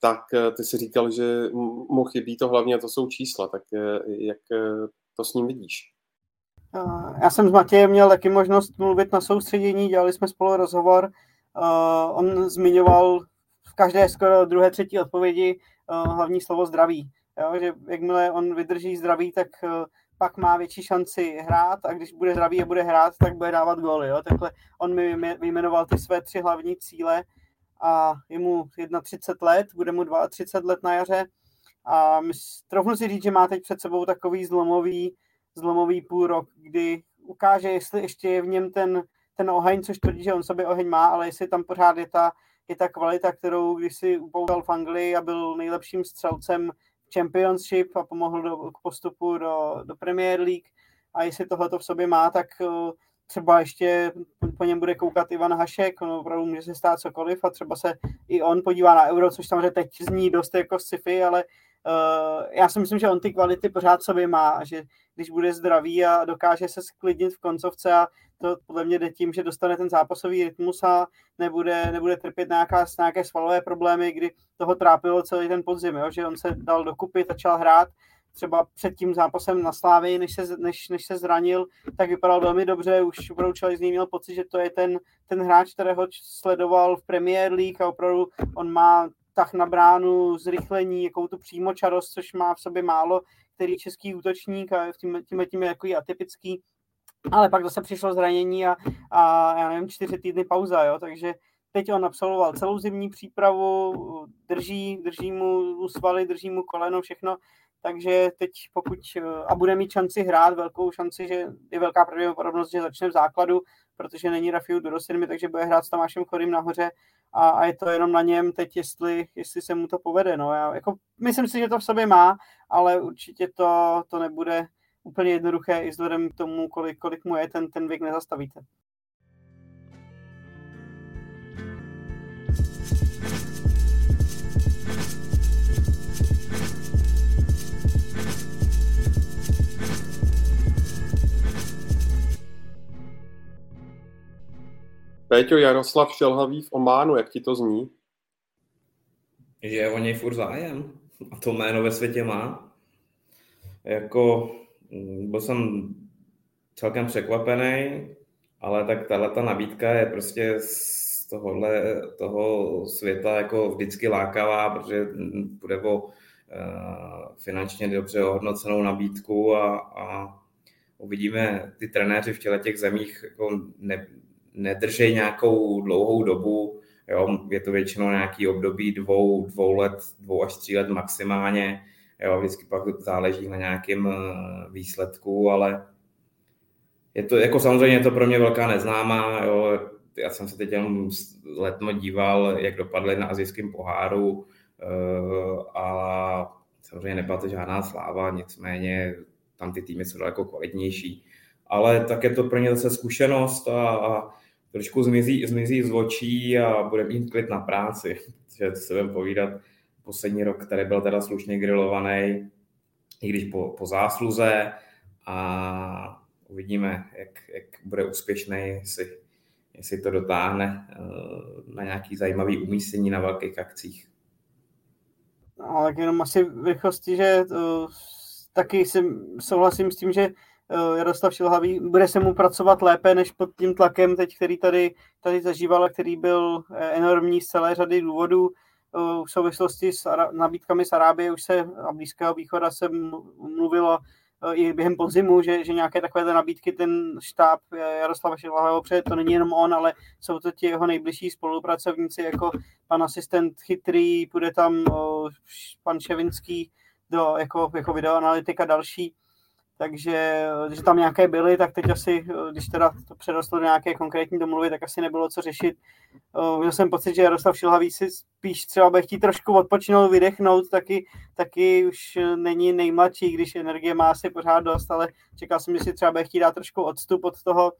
tak ty si říkal, že mu chybí to hlavně, to jsou čísla, tak jak to s ním vidíš?
Já jsem s Matějem měl taky možnost mluvit na soustředění, dělali jsme spolu rozhovor. On zmiňoval každé skoro druhé, třetí odpovědi hlavní slovo zdraví. Jo, že jakmile on vydrží zdraví, tak pak má větší šanci hrát a když bude zdravý a bude hrát, tak bude dávat góly. Jo. Takhle on mi vyjmenoval ty své tři hlavní cíle a je mu 31 let, bude mu 32 let na jaře a trochu si říct, že má teď před sebou takový zlomový zlomový půl rok, kdy ukáže, jestli ještě je v něm ten, ten oheň, což tvrdí, že on sobě oheň má, ale jestli tam pořád je ta, je ta kvalita, kterou když si upoudal v Anglii a byl nejlepším střelcem Championship a pomohl do, k postupu do, do Premier League, a jestli tohle to v sobě má, tak třeba ještě po něm bude koukat Ivan Hašek, no opravdu může se stát cokoliv a třeba se i on podívá na euro, což samozřejmě teď zní dost jako sci-fi, ale uh, já si myslím, že on ty kvality pořád sobě má že když bude zdravý a dokáže se sklidnit v koncovce a to podle mě jde tím, že dostane ten zápasový rytmus a nebude, nebude trpět nějaká, nějaké svalové problémy, kdy toho trápilo celý ten podzim, jo? že on se dal dokupy, začal hrát, třeba před tím zápasem na Slávii, než se, než, než se zranil, tak vypadal velmi dobře, už opravdu člověk z něj měl pocit, že to je ten, ten hráč, kterého sledoval v Premier League a opravdu on má tah na bránu, zrychlení, jakou tu přímočarost, což má v sobě málo, který český útočník a tím, tím, tím je jako atypický. Ale pak zase přišlo zranění a, a já nevím, čtyři týdny pauza, jo, takže teď on absolvoval celou zimní přípravu, drží, drží mu svaly, drží mu koleno, všechno, takže teď pokud, a bude mít šanci hrát, velkou šanci, že je velká pravděpodobnost, že začne v základu, protože není Rafiu do Rosirmy, takže bude hrát s Tomášem Chorým nahoře a, a, je to jenom na něm teď, jestli, jestli se mu to povede. No. Já, jako, myslím si, že to v sobě má, ale určitě to, to nebude úplně jednoduché i vzhledem k tomu, kolik, kolik mu je, ten, ten věk nezastavíte.
Péťo Jaroslav Šelhavý v Ománu, jak ti to zní?
Že je o něj furt zájem. A to jméno ve světě má. Jako, byl jsem celkem překvapený, ale tak tahle ta nabídka je prostě z tohohle, toho světa jako vždycky lákavá, protože bude o uh, finančně dobře ohodnocenou nabídku a, a uvidíme ty trenéři v těle těch zemích jako ne, nedržej nějakou dlouhou dobu, jo, je to většinou nějaký období dvou, dvou let, dvou až tří let maximálně, jo, vždycky pak záleží na nějakém eh, výsledku, ale je to, jako samozřejmě je to pro mě velká neznámá, jo, já jsem se teď jenom letmo díval, jak dopadly na azijském poháru eh, a samozřejmě nebyla to žádná sláva, nicméně tam ty týmy jsou daleko kvalitnější. Ale tak je to pro ně zase zkušenost a, a trošku zmizí, zmizí z očí a bude mít klid na práci. Že se budeme povídat, poslední rok, který byl teda slušně grilovaný, i když po, po zásluze a uvidíme, jak, jak bude úspěšný, jestli, jestli to dotáhne eh, na nějaký zajímavý umístění na velkých akcích.
No, tak jenom asi v rychlosti, že to, eh, taky si souhlasím s tím, že Eh, Jaroslav Šilhavý, bude se mu pracovat lépe než pod tím tlakem, teď, který tady, tady zažíval a který byl enormní z celé řady důvodů. Eh, v souvislosti s nabídkami z Arábie už se a Blízkého východa se mluvilo i během podzimu, že, že nějaké takové nabídky ten štáb Jaroslava Šilhavého, protože to není jenom on, ale jsou to ti jeho nejbližší spolupracovníci, jako pan asistent Chytrý, bude tam pan Ševinský do, jako, jako videoanalytika další takže když tam nějaké byly, tak teď asi, když teda to přerostlo do nějaké konkrétní domluvy, tak asi nebylo co řešit. Měl jsem pocit, že Jaroslav Šilhavý si spíš třeba bude chtít trošku odpočinout, vydechnout, taky, taky už není nejmladší, když energie má asi pořád dost, ale čekal jsem, že si třeba bude chtít dát trošku odstup od toho,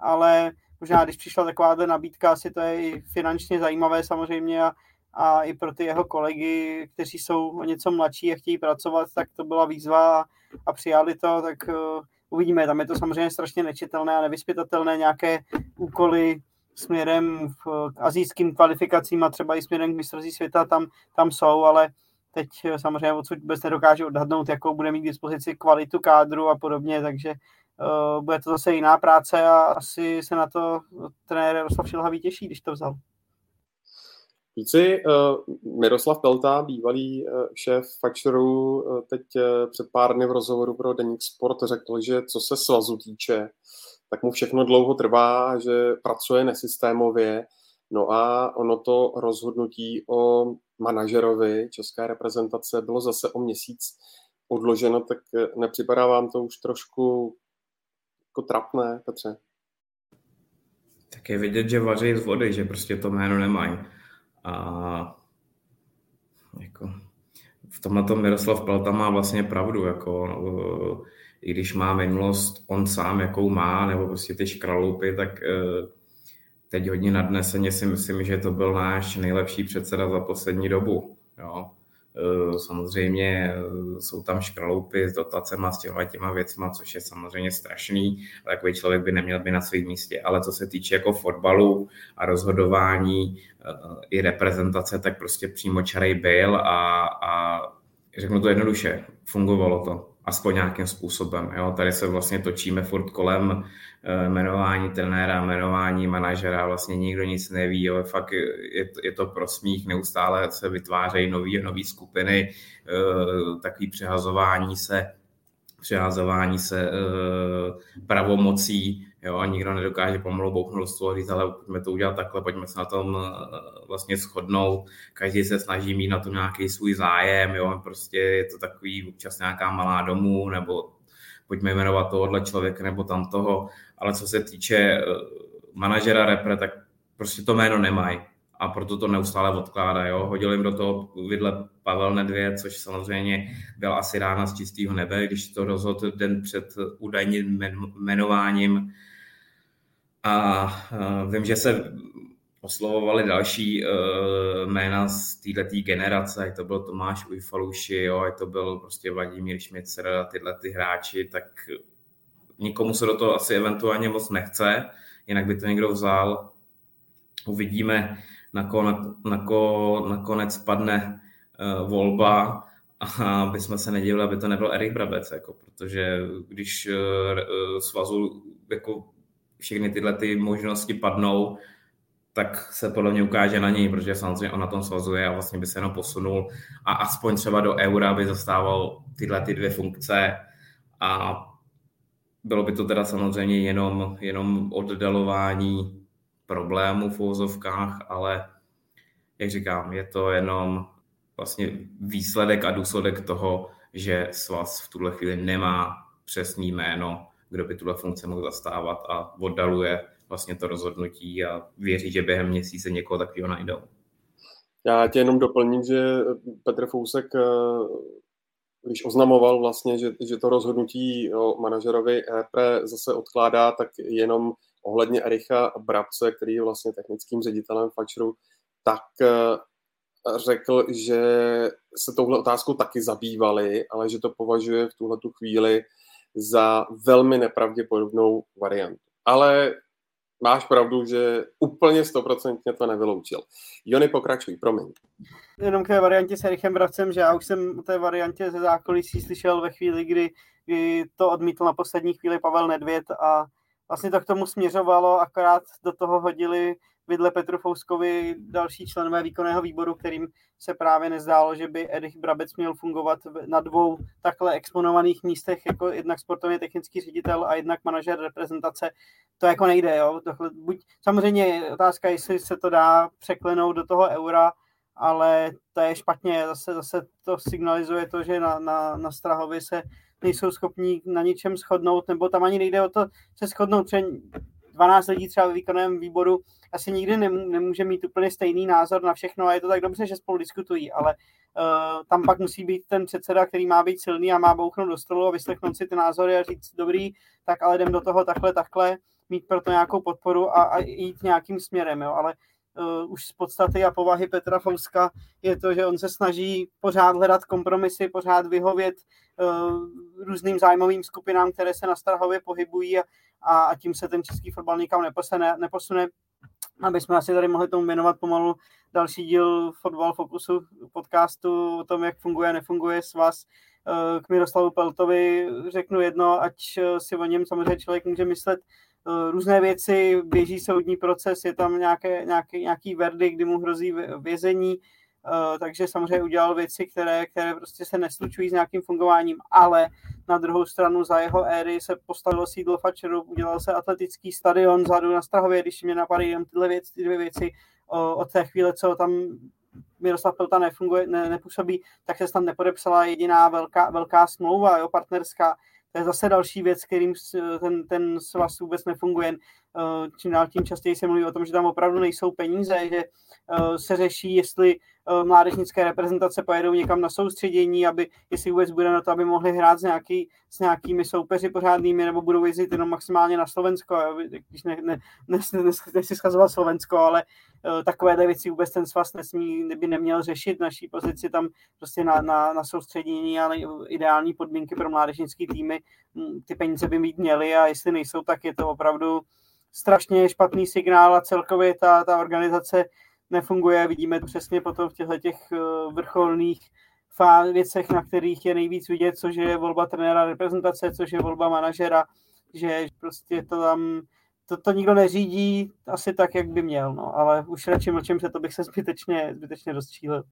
ale možná když přišla taková nabídka, asi to je i finančně zajímavé samozřejmě a, a i pro ty jeho kolegy, kteří jsou o něco mladší a chtějí pracovat, tak to byla výzva a přijali to, tak uh, uvidíme. Tam je to samozřejmě strašně nečitelné a nevyspytatelné nějaké úkoly směrem k azijským kvalifikacím a třeba i směrem k mistrovství světa tam, tam jsou, ale teď eh, samozřejmě odsud vůbec nedokážu odhadnout, jakou bude mít k dispozici kvalitu kádru a podobně, takže uh, bude to zase jiná práce a asi se na to trenér Jaroslav Šilhavý těší, když to vzal.
Víci, uh, Miroslav Pelta, bývalý uh, šéf Fačeru, uh, teď před pár dny v rozhovoru pro Deník Sport řekl, že co se svazu týče, tak mu všechno dlouho trvá, že pracuje nesystémově, no a ono to rozhodnutí o manažerovi české reprezentace bylo zase o měsíc odloženo, tak nepřipadá vám to už trošku jako trapné, Petře?
Tak je vidět, že vaří z vody, že prostě to jméno nemají. A jako, v tomhle tom Miroslav Pelta má vlastně pravdu, jako i když má minulost on sám, jakou má, nebo prostě ty škralupy, tak teď hodně nadneseně si myslím, že to byl náš nejlepší předseda za poslední dobu. Jo. Eh, samozřejmě eh, jsou tam škraloupy s dotacemi, s těma těma věcma, což je samozřejmě strašný. Takový člověk by neměl být na svém místě. Ale co se týče jako fotbalu a rozhodování eh, i reprezentace, tak prostě přímo čarej byl a, a řeknu to jednoduše, fungovalo to aspoň nějakým způsobem. Jo? Tady se vlastně točíme furt kolem Eh, jmenování trenéra, jmenování manažera, vlastně nikdo nic neví, jo, fakt je, to, je to prosmích, neustále se vytvářejí nové nové skupiny, eh, takový přehazování se přehazování se eh, pravomocí, jo, a nikdo nedokáže pomalu bouchnout z toho říct, ale pojďme to udělat takhle, pojďme se na tom vlastně shodnout, každý se snaží mít na to nějaký svůj zájem, jo, prostě je to takový občas nějaká malá domů, nebo pojďme jmenovat tohohle člověka nebo tam toho, ale co se týče eh, manažera repre, tak prostě to jméno nemají a proto to neustále odkládá. Jo? Hodil jim do toho vidle Pavel Nedvěd, což samozřejmě byl asi rána z čistého nebe, když to rozhodl den před údajným jmenováním. A vím, že se oslovovali další uh, jména z této generace, to byl Tomáš Ujfaluši, jo, to byl prostě Vladimír Šmicer a tyhle ty hráči, tak nikomu se do toho asi eventuálně moc nechce, jinak by to někdo vzal. Uvidíme, nako, nakonec padne uh, volba a aby jsme se nedivili, aby to nebyl Erik Brabec, jako, protože když uh, svazu jako všechny tyhle ty možnosti padnou, tak se podle mě ukáže na něj, protože samozřejmě on na tom svazuje a vlastně by se jenom posunul. A aspoň třeba do eura by zastával tyhle ty dvě funkce. A bylo by to teda samozřejmě jenom, jenom oddalování problémů v úzovkách, ale jak říkám, je to jenom vlastně výsledek a důsledek toho, že svaz v tuhle chvíli nemá přesný jméno, kdo by tuhle funkci mohl zastávat a oddaluje vlastně to rozhodnutí a věří, že během měsíce někoho takového najdou.
Já tě jenom doplním, že Petr Fousek, eh, když oznamoval vlastně, že, že to rozhodnutí o manažerovi EP zase odkládá, tak jenom ohledně Ericha Brabce, který je vlastně technickým ředitelem Fačru, tak eh, řekl, že se touhle otázkou taky zabývali, ale že to považuje v tuhle chvíli za velmi nepravděpodobnou variantu. Ale máš pravdu, že úplně stoprocentně to nevyloučil. Jony, pokračuj, promiň.
Jenom k té variantě s Erichem Bravcem, že já už jsem o té variantě ze zákulisí slyšel ve chvíli, kdy, kdy to odmítl na poslední chvíli Pavel Nedvěd a vlastně to k tomu směřovalo, akorát do toho hodili vidle Petru Fouskovi další členové výkonného výboru, kterým se právě nezdálo, že by Erich Brabec měl fungovat na dvou takhle exponovaných místech, jako jednak sportovně technický ředitel a jednak manažer reprezentace. To jako nejde, jo. Tohle, buď, samozřejmě otázka, jestli se to dá překlenout do toho eura, ale to je špatně, zase, zase to signalizuje to, že na, na, na Strahově se nejsou schopní na ničem shodnout, nebo tam ani nejde o to se shodnout, 12 lidí třeba ve výkonném výboru asi nikdy nemůže mít úplně stejný názor na všechno a je to tak dobře, že spolu diskutují, ale uh, tam pak musí být ten předseda, který má být silný a má bouchnout do stolu a vyslechnout si ty názory a říct, dobrý, tak ale jdem do toho takhle, takhle, mít pro to nějakou podporu a, a jít nějakým směrem, jo, ale uh, už z podstaty a povahy Petra Fouska je to, že on se snaží pořád hledat kompromisy, pořád vyhovět uh, různým zájmovým skupinám, které se na Strahově pohybují a, a, a tím se ten český fotbal nikam neposune, neposune aby jsme asi tady mohli tomu věnovat pomalu další díl Fotbal Fokusu podcastu o tom, jak funguje a nefunguje svaz. Eh, k Miroslavu Peltovi řeknu jedno, ať si o něm samozřejmě člověk může myslet Eh, různé věci, běží soudní proces, je tam nějaké, nějaký, nějaký verdikt, kdy mu hrozí vězení, eh, takže samozřejmě udělal věci, které, které prostě se neslučují s nějakým fungováním, ale na druhou stranu za jeho éry se postavilo sídlo Fačeru, udělal se atletický stadion vzadu na Strahově, když mě napadají jen tyhle věci, ty dvě věci od té chvíle, co tam Miroslav Pelta nefunguje, ne, nepůsobí, tak se tam nepodepsala jediná velká, velká smlouva, jo, partnerská, to je zase další věc, kterým ten, ten svaz vůbec nefunguje. Eh, čím dál tím častěji se mluví o tom, že tam opravdu nejsou peníze, že eh, se řeší, jestli mládežnické reprezentace pojedou někam na soustředění, aby jestli vůbec bude na to, aby mohli hrát s, nějaký, s nějakými soupeři pořádnými, nebo budou jezdit jenom maximálně na Slovensko, když ne, ne, ne, ne, nechci schazovat Slovensko, ale uh, takové věci vůbec ten svaz nesmí, by neměl řešit naší pozici tam prostě na, na, na soustředění, ale ideální podmínky pro mládežnické týmy, ty peníze by mít měly a jestli nejsou, tak je to opravdu strašně špatný signál a celkově ta, ta organizace nefunguje. Vidíme to přesně potom v těchto těch eh, vrcholných věcech, na kterých je nejvíc vidět, což je volba trenéra reprezentace, což je volba manažera, že prostě to tam to, to nikdo neřídí asi tak, jak by měl, no, ale už radši mlčím, že to bych se zbytečně, zbytečně rozčílil.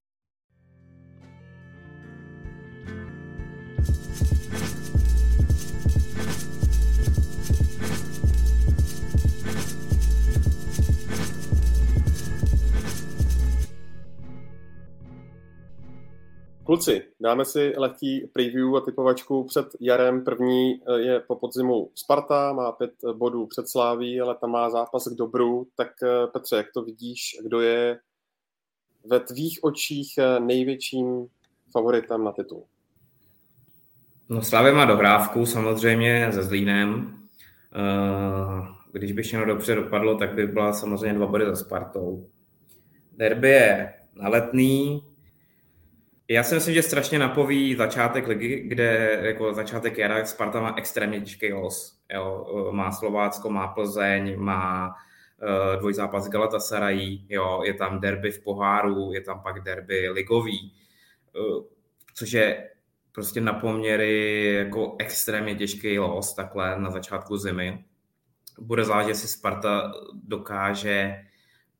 Kluci, dáme si lehký preview a typovačku před jarem. První eh, je po podzimu Sparta, má pět bodů před Sláví, ale tam má zápas k dobru. Tak eh, Petře, jak to vidíš, kdo je ve tvých očích eh, největším favoritem na titul?
No Slavě má dohrávku samozřejmě se Zlínem. Když by všechno dobře dopadlo, tak by byla samozřejmě dva body za Spartou. Derby je na letný, já si myslím, že strašně napoví začátek ligy, kde jako začátek jara Sparta má extrémně těžký los. Jo. Má Slovácko, má Plzeň, má uh, dvojzápas Galatasaray, jo. je tam derby v poháru, je tam pak derby ligový, uh, což je prostě na poměry jako extrémně těžký los takhle na začátku zimy. Bude záležet, jestli Sparta dokáže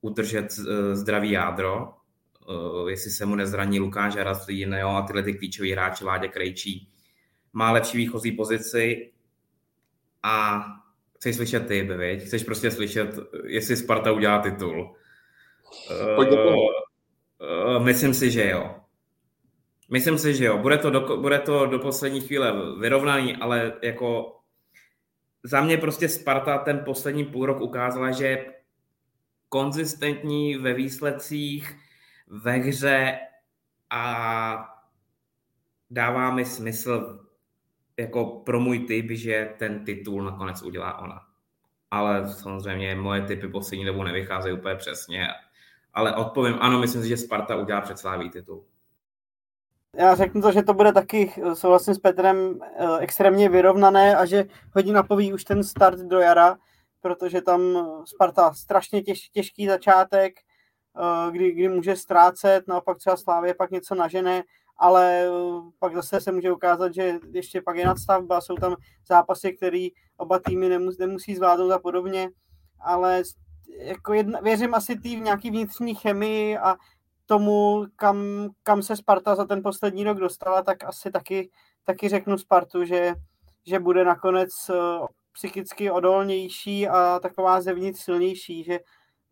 udržet uh, zdravý jádro, uh, jestli se mu nezraní Lukáš Rastlín jo, a tyhle ty klíčoví hráči Láďa Krejčí. Má lepší výchozí pozici a chceš slyšet ty, viď? Chceš prostě slyšet, jestli Sparta udělá titul. Uh, uh, myslím si, že jo. Myslím si, že jo. Bude to do, bude to do poslední chvíle vyrovnaný, ale jako za mě prostě Sparta ten poslední půl rok ukázala, že je konzistentní ve výsledcích, ve hře a dává mi smysl jako pro můj typ, že ten titul nakonec udělá ona. Ale samozřejmě moje typy poslední dobu nevycházejí úplně přesně. Ale odpovím, ano, myslím si, že Sparta udělá před Sláví titul.
Já řeknu to, že to bude taky souhlasím s Petrem eh, extrémně vyrovnané a že hodně napoví už ten start do jara, protože tam Sparta strašně těž, těžký začátek, Eh, kdy, kdy může ztrácet, naopak třeba Slávě pak něco nažene, ale eh, pak zase se může ukázat, že ještě pak je nadstavba, jsou tam zápasy, které oba týmy nemusí, nemusí zvládnout a podobně, ale jako jedna, věřím asi tý nějaký vnitřní chemii a tomu, kam, kam se Sparta za ten poslední rok dostala, tak asi taky, taky řeknu Spartu, že, že bude nakonec eh, psychicky odolnější a taková zevnitř silnější, že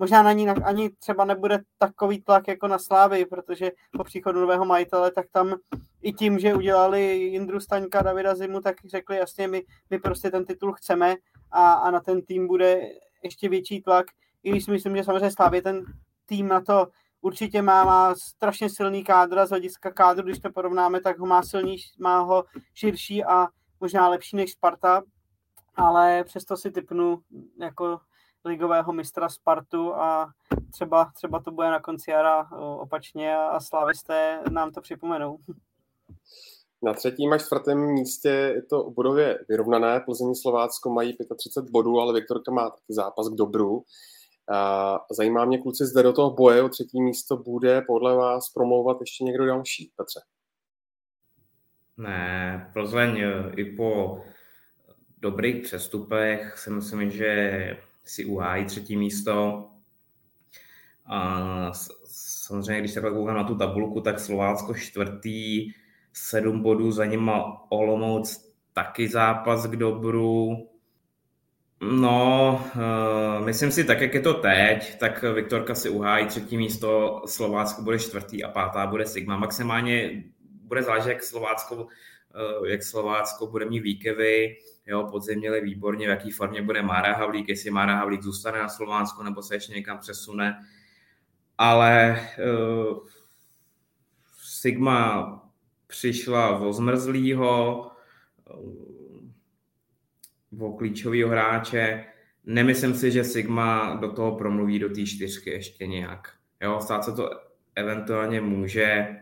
možná na ní ani třeba nebude takový tlak jako na Slávy, protože po příchodu nového majitele, tak tam i tím, že udělali Jindru Staňka, Davida Zimu, tak řekli jasně, my, my prostě ten titul chceme a, a na ten tým bude ještě větší tlak. I když si myslím, že samozřejmě Slávě ten tým na to určitě má, má strašně silný kádr z hlediska kádru, když to porovnáme, tak ho má silnější, má ho širší a možná lepší než Sparta, ale přesto si typnu jako ligového mistra Spartu a třeba, třeba to bude na konci jara opačně a slavisté nám to připomenou.
Na třetím až čtvrtém místě je to bodově vyrovnané. Plzeň Slovácko mají 35 bodů, ale Viktorka má taky zápas k dobru. Zajímá mě, kluci, zde do toho boje o třetí místo bude podle vás promlouvat ještě někdo další, Petře?
Ne, Plzeň e, i po dobrých přestupech si myslím, že si uhájí třetí místo. A samozřejmě, když takhle koukám na tu tabulku, tak Slovácko čtvrtý, sedm bodů, za ním Olomouc taky zápas k dobru. No, uh, myslím si, tak jak je to teď, tak Viktorka si uhájí třetí místo, Slovácko bude čtvrtý a pátá bude Sigma. Maximálně bude záležet, jak Slovácko, jak Slovácko bude mít výkevy. Jo, podzim měli výborně, v jaký formě bude Mára Havlík, jestli Mára Havlík zůstane na Slovánsku nebo se ještě někam přesune. Ale uh, Sigma přišla o zmrzlýho, o klíčového hráče. Nemyslím si, že Sigma do toho promluví do té čtyřky ještě nějak. Jo, stát se to eventuálně může,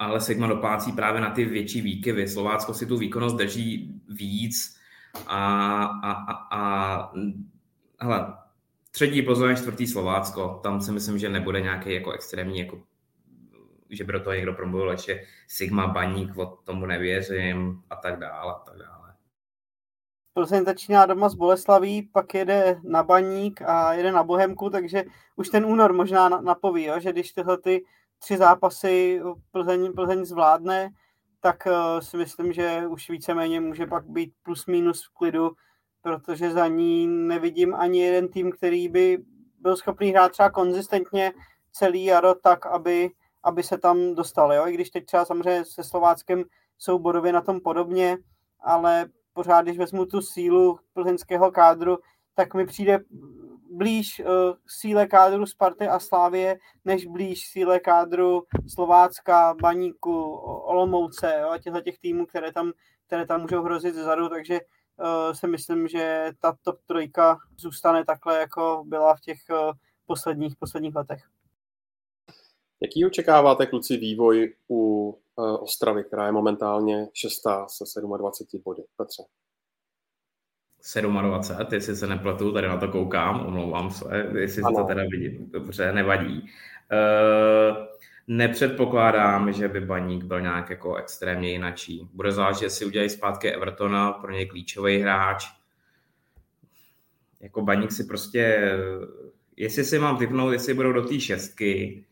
ale Sigma doplácí právě na ty větší výkyvy. Slovácko si tu výkonnost drží víc a, a, a, a hele, třetí Plzeň, čtvrtý Slovácko, tam si myslím, že nebude nějaký jako extrémní, jako, že by do toho někdo promluvil ještě Sigma, Baník, o tomu nevěřím a tak dále, a tak dále.
Plzeň začíná doma z Boleslaví, pak jede na Baník a jede na Bohemku, takže už ten únor možná napoví, jo, že když tyhle ty tři zápasy Plzeň, Plzeň zvládne, tak uh, si myslím, že už víceméně může pak být plus minus v klidu, protože za ní nevidím ani jeden tým, který by byl schopný hrát třeba konzistentně celý jaro tak, aby, aby se tam dostal. Jo? I když teď třeba samozřejmě se Slováckem jsou bodově na tom podobně, ale pořád, když vezmu tu sílu plzeňského kádru, tak mi přijde blíž uh, síle kádru Sparty a Slávie, než blíž síle kádru Slovácka, Baníku, Olomouce jo, a těchto těch týmů, které tam, které tam můžou hrozit zezadu, takže uh, si myslím, že ta top trojka zůstane takhle, jako byla v těch uh, posledních, posledních letech.
Jaký očekáváte, kluci, vývoj u uh, Ostravy, která je momentálně šestá se 27 body? Petře.
27, jestli se nepletu, tady na to koukám, omlouvám se, jestli ano. to teda vidím, dobře, nevadí. Uh, nepředpokládám, že by Baník byl nějak jako extrémně jinačí. Bude záležet, jestli udělají zpátky Evertona, pro něj klíčový hráč. Jako Baník si prostě, jestli si mám typnout, jestli budou do té šestky,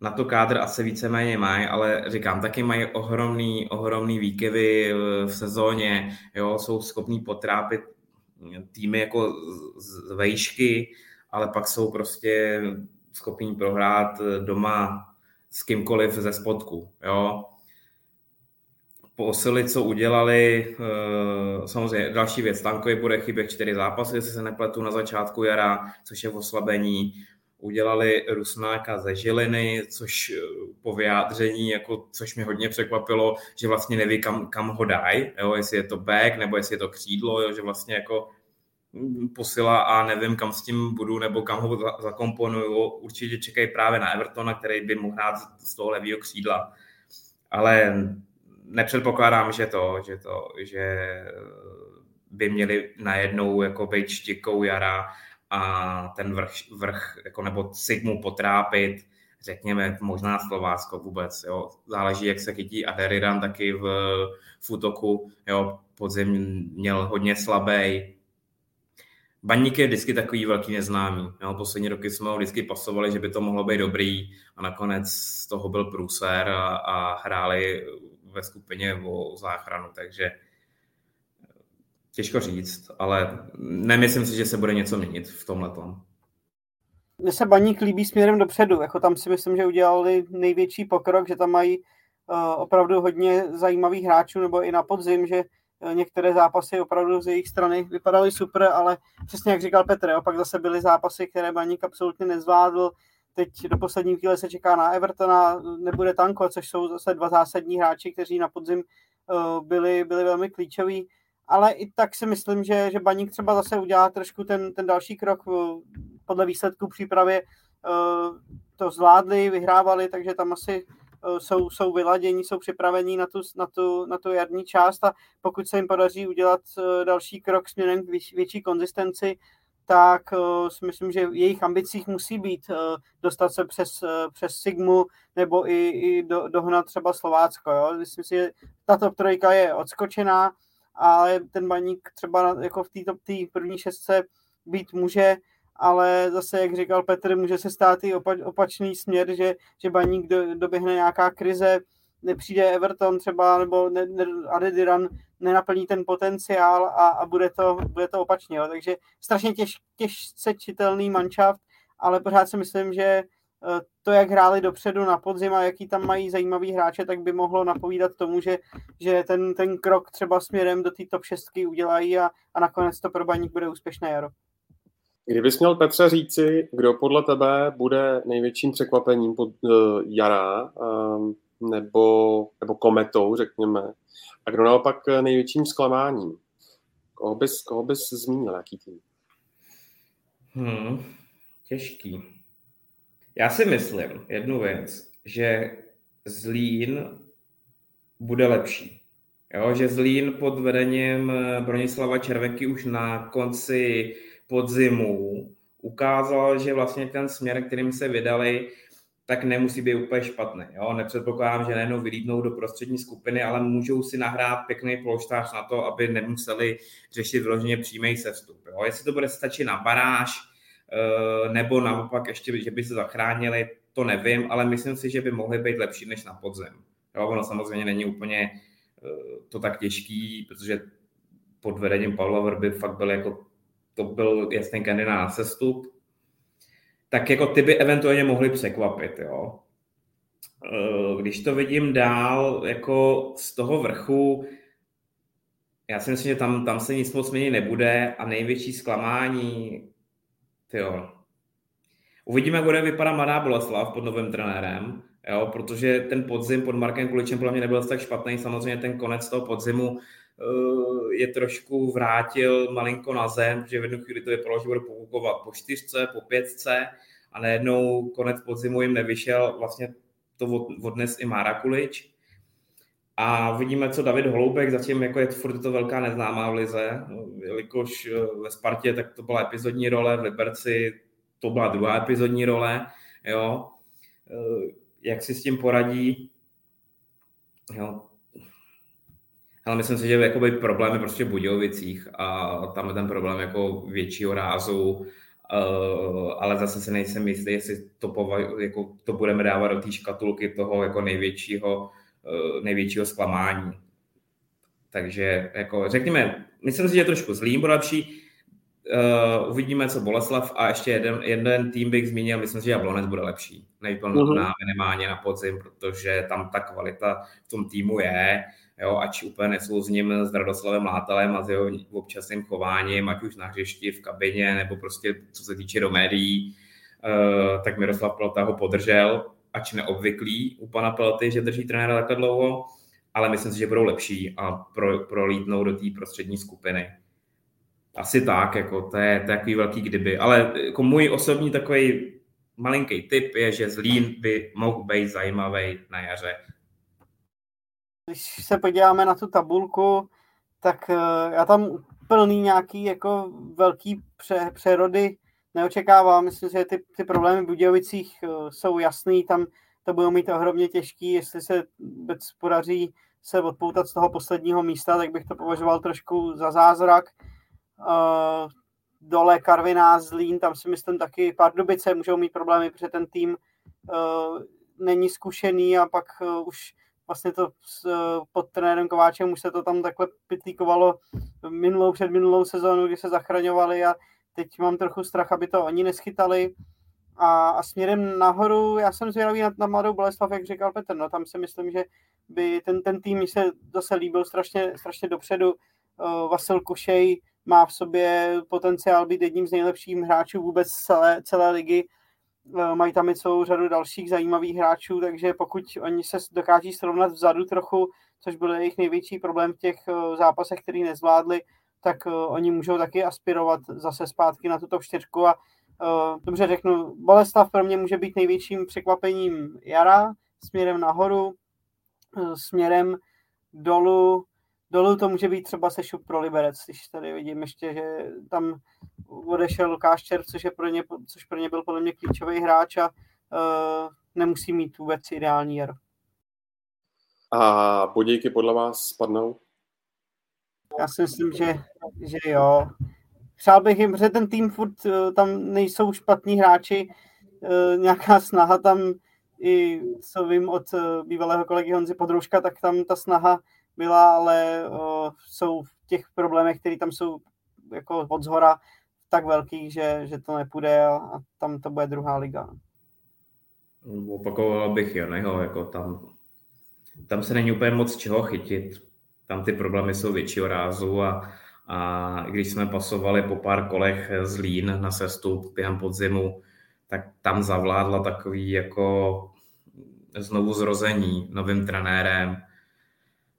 na to kádr asi víceméně mají, ale říkám, taky mají ohromný, ohromný výkyvy v sezóně, jo, jsou schopní potrápit týmy jako z vejšky, ale pak jsou prostě schopní prohrát doma s kýmkoliv ze spodku, jo. Posily, co udělali, eh, samozřejmě další věc, Tankovi bude chybět čtyři zápasy, jestli se nepletu na začátku jara, což je v oslabení udělali Rusnáka ze Žiliny, což eh, po vyjádření, jako, což mě hodně překvapilo, že vlastně neví, kam, kam ho dají, jestli je to back, nebo jestli je to křídlo, jo, že vlastně jako mm, posila a nevím, kam s tím budu, nebo kam ho zakomponuju. Určitě čekají právě na Evertona, který by mohl hrát z toho levého křídla. Ale nepředpokládám, že to, že to, že by měli najednou jako být štikou jara a ten vrch, vrch jako, nebo Sigmu potrápit, řekněme, možná Slovácko vůbec. Jo. Záleží, jak se chytí Aderiran taky v, v útoku. Jo. Podzim měl hodně slabý. Baník je vždycky takový velký neznámý. Jo. Poslední roky jsme ho vždycky pasovali, že by to mohlo být dobrý a nakonec z toho byl průser a, a hráli ve skupině o záchranu, takže Těžko říct, ale nemyslím si, že se bude něco měnit v tomhle tom.
Mně se baník líbí směrem dopředu, jako tam si myslím, že udělali největší pokrok, že tam mají uh, opravdu hodně zajímavých hráčů, nebo i na podzim, že uh, některé zápasy opravdu z jejich strany vypadaly super, ale přesně jak říkal Petr, opak zase byly zápasy, které baník absolutně nezvládl, teď do poslední chvíle se čeká na Evertona, nebude Tanko, což jsou zase dva zásadní hráči, kteří na podzim uh, byli, byli velmi klíčoví ale i tak si myslím, že, že Baník třeba zase udělá trošku ten, ten další krok eh, podle výsledků přípravy. Eh, to zvládli, vyhrávali, takže tam asi eh, jsou, jsou vyladění, jsou připravení na tu, na, tu, na tu jarní část a pokud se jim podaří udělat další krok směrem k větší konzistenci, tak si myslím, že v jejich ambicích musí být dostat se přes, přes Sigmu nebo i, i do, dohnat třeba Slovácko. Jo? Myslím si, že tato trojka je odskočená, ale ten baník třeba jako v té první šestce být může, ale zase, jak říkal Petr, může se stát i opa, opačný směr, že, že baník do, doběhne nějaká krize, nepřijde Everton třeba, nebo ne, ne, Adediran nenaplní ten potenciál a, a bude, to, bude to opačně. Jo. Takže strašně těž, těžce čitelný manšaft, ale pořád si myslím, že to, jak hráli dopředu na podzim a jaký tam mají zajímavý hráče, tak by mohlo napovídat tomu, že, že ten, ten krok třeba směrem do té top 6 udělají a, a nakonec to pro baník bude úspěšné jaro.
Kdybys měl Petře říci, kdo podle tebe bude největším překvapením pod uh, jara, um, nebo, nebo kometou, řekněme, a kdo naopak největším zklamáním? Koho bys, koho bys zmínil, jaký tým?
Hmm, těžký. Já si myslím jednu věc, že Zlín bude lepší. Jo, že Zlín pod vedením Bronislava Červenky už na konci podzimu ukázal, že vlastně ten směr, kterým se vydali, tak nemusí být úplně špatný. Jo? Nepředpokládám, že nejenom vylídnou do prostřední skupiny, ale můžou si nahrát pěkný polštář na to, aby nemuseli řešit vyloženě přímý sestup. Jo? Jestli to bude stačit na baráž, eh, nebo naopak ještě, že by se zachránili, to nevím, ale myslím si, že by mohli být lepší než na podzem. Jo? Ono samozřejmě není úplně eh, to tak těžký, protože pod vedením Pavla Vrby fakt byl jako to byl jasný kandidát na sestup, tak jako ty by eventuálně mohly překvapit, jo. Eh, když to vidím dál, jako z toho vrchu, já si myslím, že tam, tam se nic moc měnit nebude a největší zklamání, jo. Uvidíme, jak bude vypadat Mladá Boleslav pod novým trenérem, jo, protože ten podzim pod Markem Kuličem podle mě nebyl tak špatný. Samozřejmě ten konec toho podzimu Eh, je trošku vrátil malinko na zem, že v jednu chvíli to vypadalo, že bude poukovat po čtyřce, po pětce a najednou konec podzimu jim nevyšel, vlastně to odnes i Mára Kulič. A vidíme, co David Holoubek, zatím jako je furt to velká neznámá v lize, jelikož eh, ve Spartě tak to byla epizodní role, v Liberci to byla druhá epizodní role, jo. Eh, jak si s tím poradí, jo, ale myslím si, že jakoby problém je prostě v Budějovicích a tam je ten problém jako většího rázu, uh, ale zase se nejsem jistý, jestli to, pova- jako to budeme dávat do té škatulky toho jako největšího, největšího zklamání. Takže jako řekněme, myslím si, že trošku zlý bude lepší. Uh, uvidíme, co Boleslav a ještě jeden, jeden tým bych zmínil, myslím si, že Jablonec bude lepší, než uh-huh. na minimálně na podzim, protože tam ta kvalita v tom týmu je jo, ač úplně nesouzním s Radoslavem Látalem a s jeho občasným chováním, ať už na hřišti, v kabině, nebo prostě co se týče do médií, uh, tak Miroslav Pelta ho podržel, ač neobvyklý u pana Pelty, že drží trenéra takhle dlouho, ale myslím si, že budou lepší a pro, prolítnou do té prostřední skupiny. Asi tak, jako to je, to je takový velký kdyby. Ale jako můj osobní takový malinký tip je, že Zlín by mohl být zajímavý na jaře
když se podíváme na tu tabulku, tak eh, já tam plný nějaký jako velký pře, přerody neočekávám. Myslím, že ty, ty problémy v Budějovicích eh, jsou jasný, tam to budou mít ohromně těžký, jestli se vůbec podaří se odpoutat z toho posledního místa, tak bych to považoval trošku za zázrak. Uh, dole Karviná, Zlín, tam si myslím taky Pardubice můžou mít problémy, protože ten tým uh, není zkušený a pak už vlastně to s, eh, pod trenérem Kováčem už se to tam takhle pitlíkovalo minulou, před minulou sezónu, kdy se zachraňovali a teď mám trochu strach, aby to oni neschytali. A, a směrem nahoru, já jsem zvědavý na, na Mladou Boleslav, jak říkal Petr, no tam si myslím, že by ten, ten tým se zase líbil strašně, strašně dopředu. Uh, Vasil Kušej má v sobě potenciál být jedním z nejlepších hráčů vůbec celé, celé ligy Eh, mají tam i celou řadu dalších zajímavých hráčů, takže pokud oni se dokáží srovnat vzadu trochu, což byl jejich největší problém v těch eh, zápasech, který nezvládli, tak eh, oni můžou taky aspirovat zase zpátky na tuto čtyřku a dobře řeknu, Boleslav pro mě může být největším překvapením jara směrem nahoru, směrem dolů dolů to může být třeba sešup pro Liberec, když tady vidím ještě, že tam odešel Lukáš Čer, což, je pro ně, což pro ně byl podle mě klíčový hráč a uh, nemusí mít vůbec ideální jaro.
A bodíky podle vás spadnou?
Já si myslím, že, že jo. Přál bych jim, protože ten tým furt, uh, tam nejsou špatní hráči, uh, nějaká snaha tam i co vím od bývalého kolegy Honzy Podrouška, tak tam ta snaha byla, ale jsou v těch problémech, které tam jsou jako od zhora tak velký, že, že to nepůjde a, a tam to bude druhá liga.
Opakoval bych Janeho, jako tam, tam se není úplně moc čeho chytit. Tam ty problémy jsou většího rázu a, A když jsme pasovali po pár kolech z Lín na sestup během podzimu, tak tam zavládla takový jako znovu zrození novým trenérem.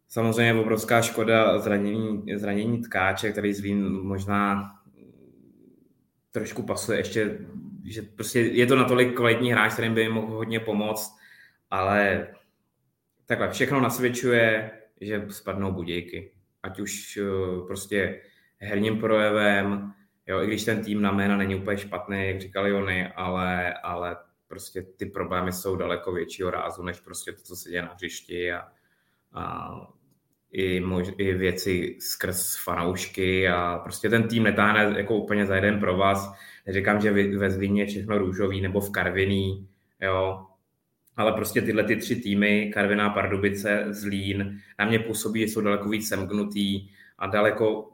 Samozřejmě obrovská škoda zranění, zranění tkáče, který z Lín možná trošku pasuje ještě, že prostě je to natolik kvalitní hráč, kterým by mohl hodně pomoct, ale takhle všechno nasvědčuje, že spadnou budějky. Ať už eh, prostě herním projevem, jo, i když ten tým na jména není úplně špatný, jak říkal Jony, ale, ale prostě ty problémy jsou daleko většího rázu, než prostě to, co se děje na hřišti a, a i, mož, i věci skrz fanoušky a prostě ten tým netáhne jako úplně za jeden pro vás. Neříkám, že ve Zlíně je všechno růžový nebo v Karviní, jo, ale prostě tyhle ty tři týmy, Karviná, Pardubice, Zlín, na mě působí, jsou daleko víc semknutý a daleko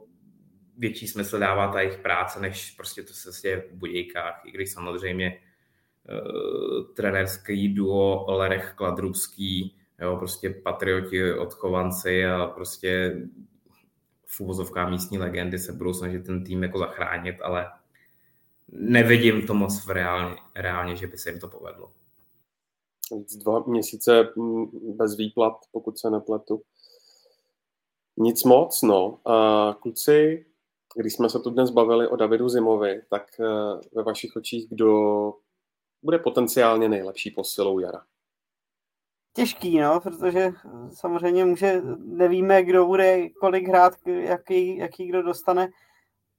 větší smysl dává ta jejich práce, než prostě to se děje v Budějkách, i když samozřejmě uh, trenérský duo Lerech Kladrubský, jo, prostě patrioti, odchovanci a prostě v úvozovkách místní legendy se budou snažit ten tým jako zachránit, ale nevidím to moc v reálně, reálně, že by se jim to povedlo.
Dva měsíce mm, bez výplat, pokud se nepletu. Nic moc, no. Kluci, když jsme se tu dnes bavili o Davidu Zimovi, tak eh, ve vašich očích kdo bude potenciálně nejlepší posilou jara?
Těžký, no, protože samozřejmě může, nevíme, kdo bude kolik hrát, jaký, jaký kdo dostane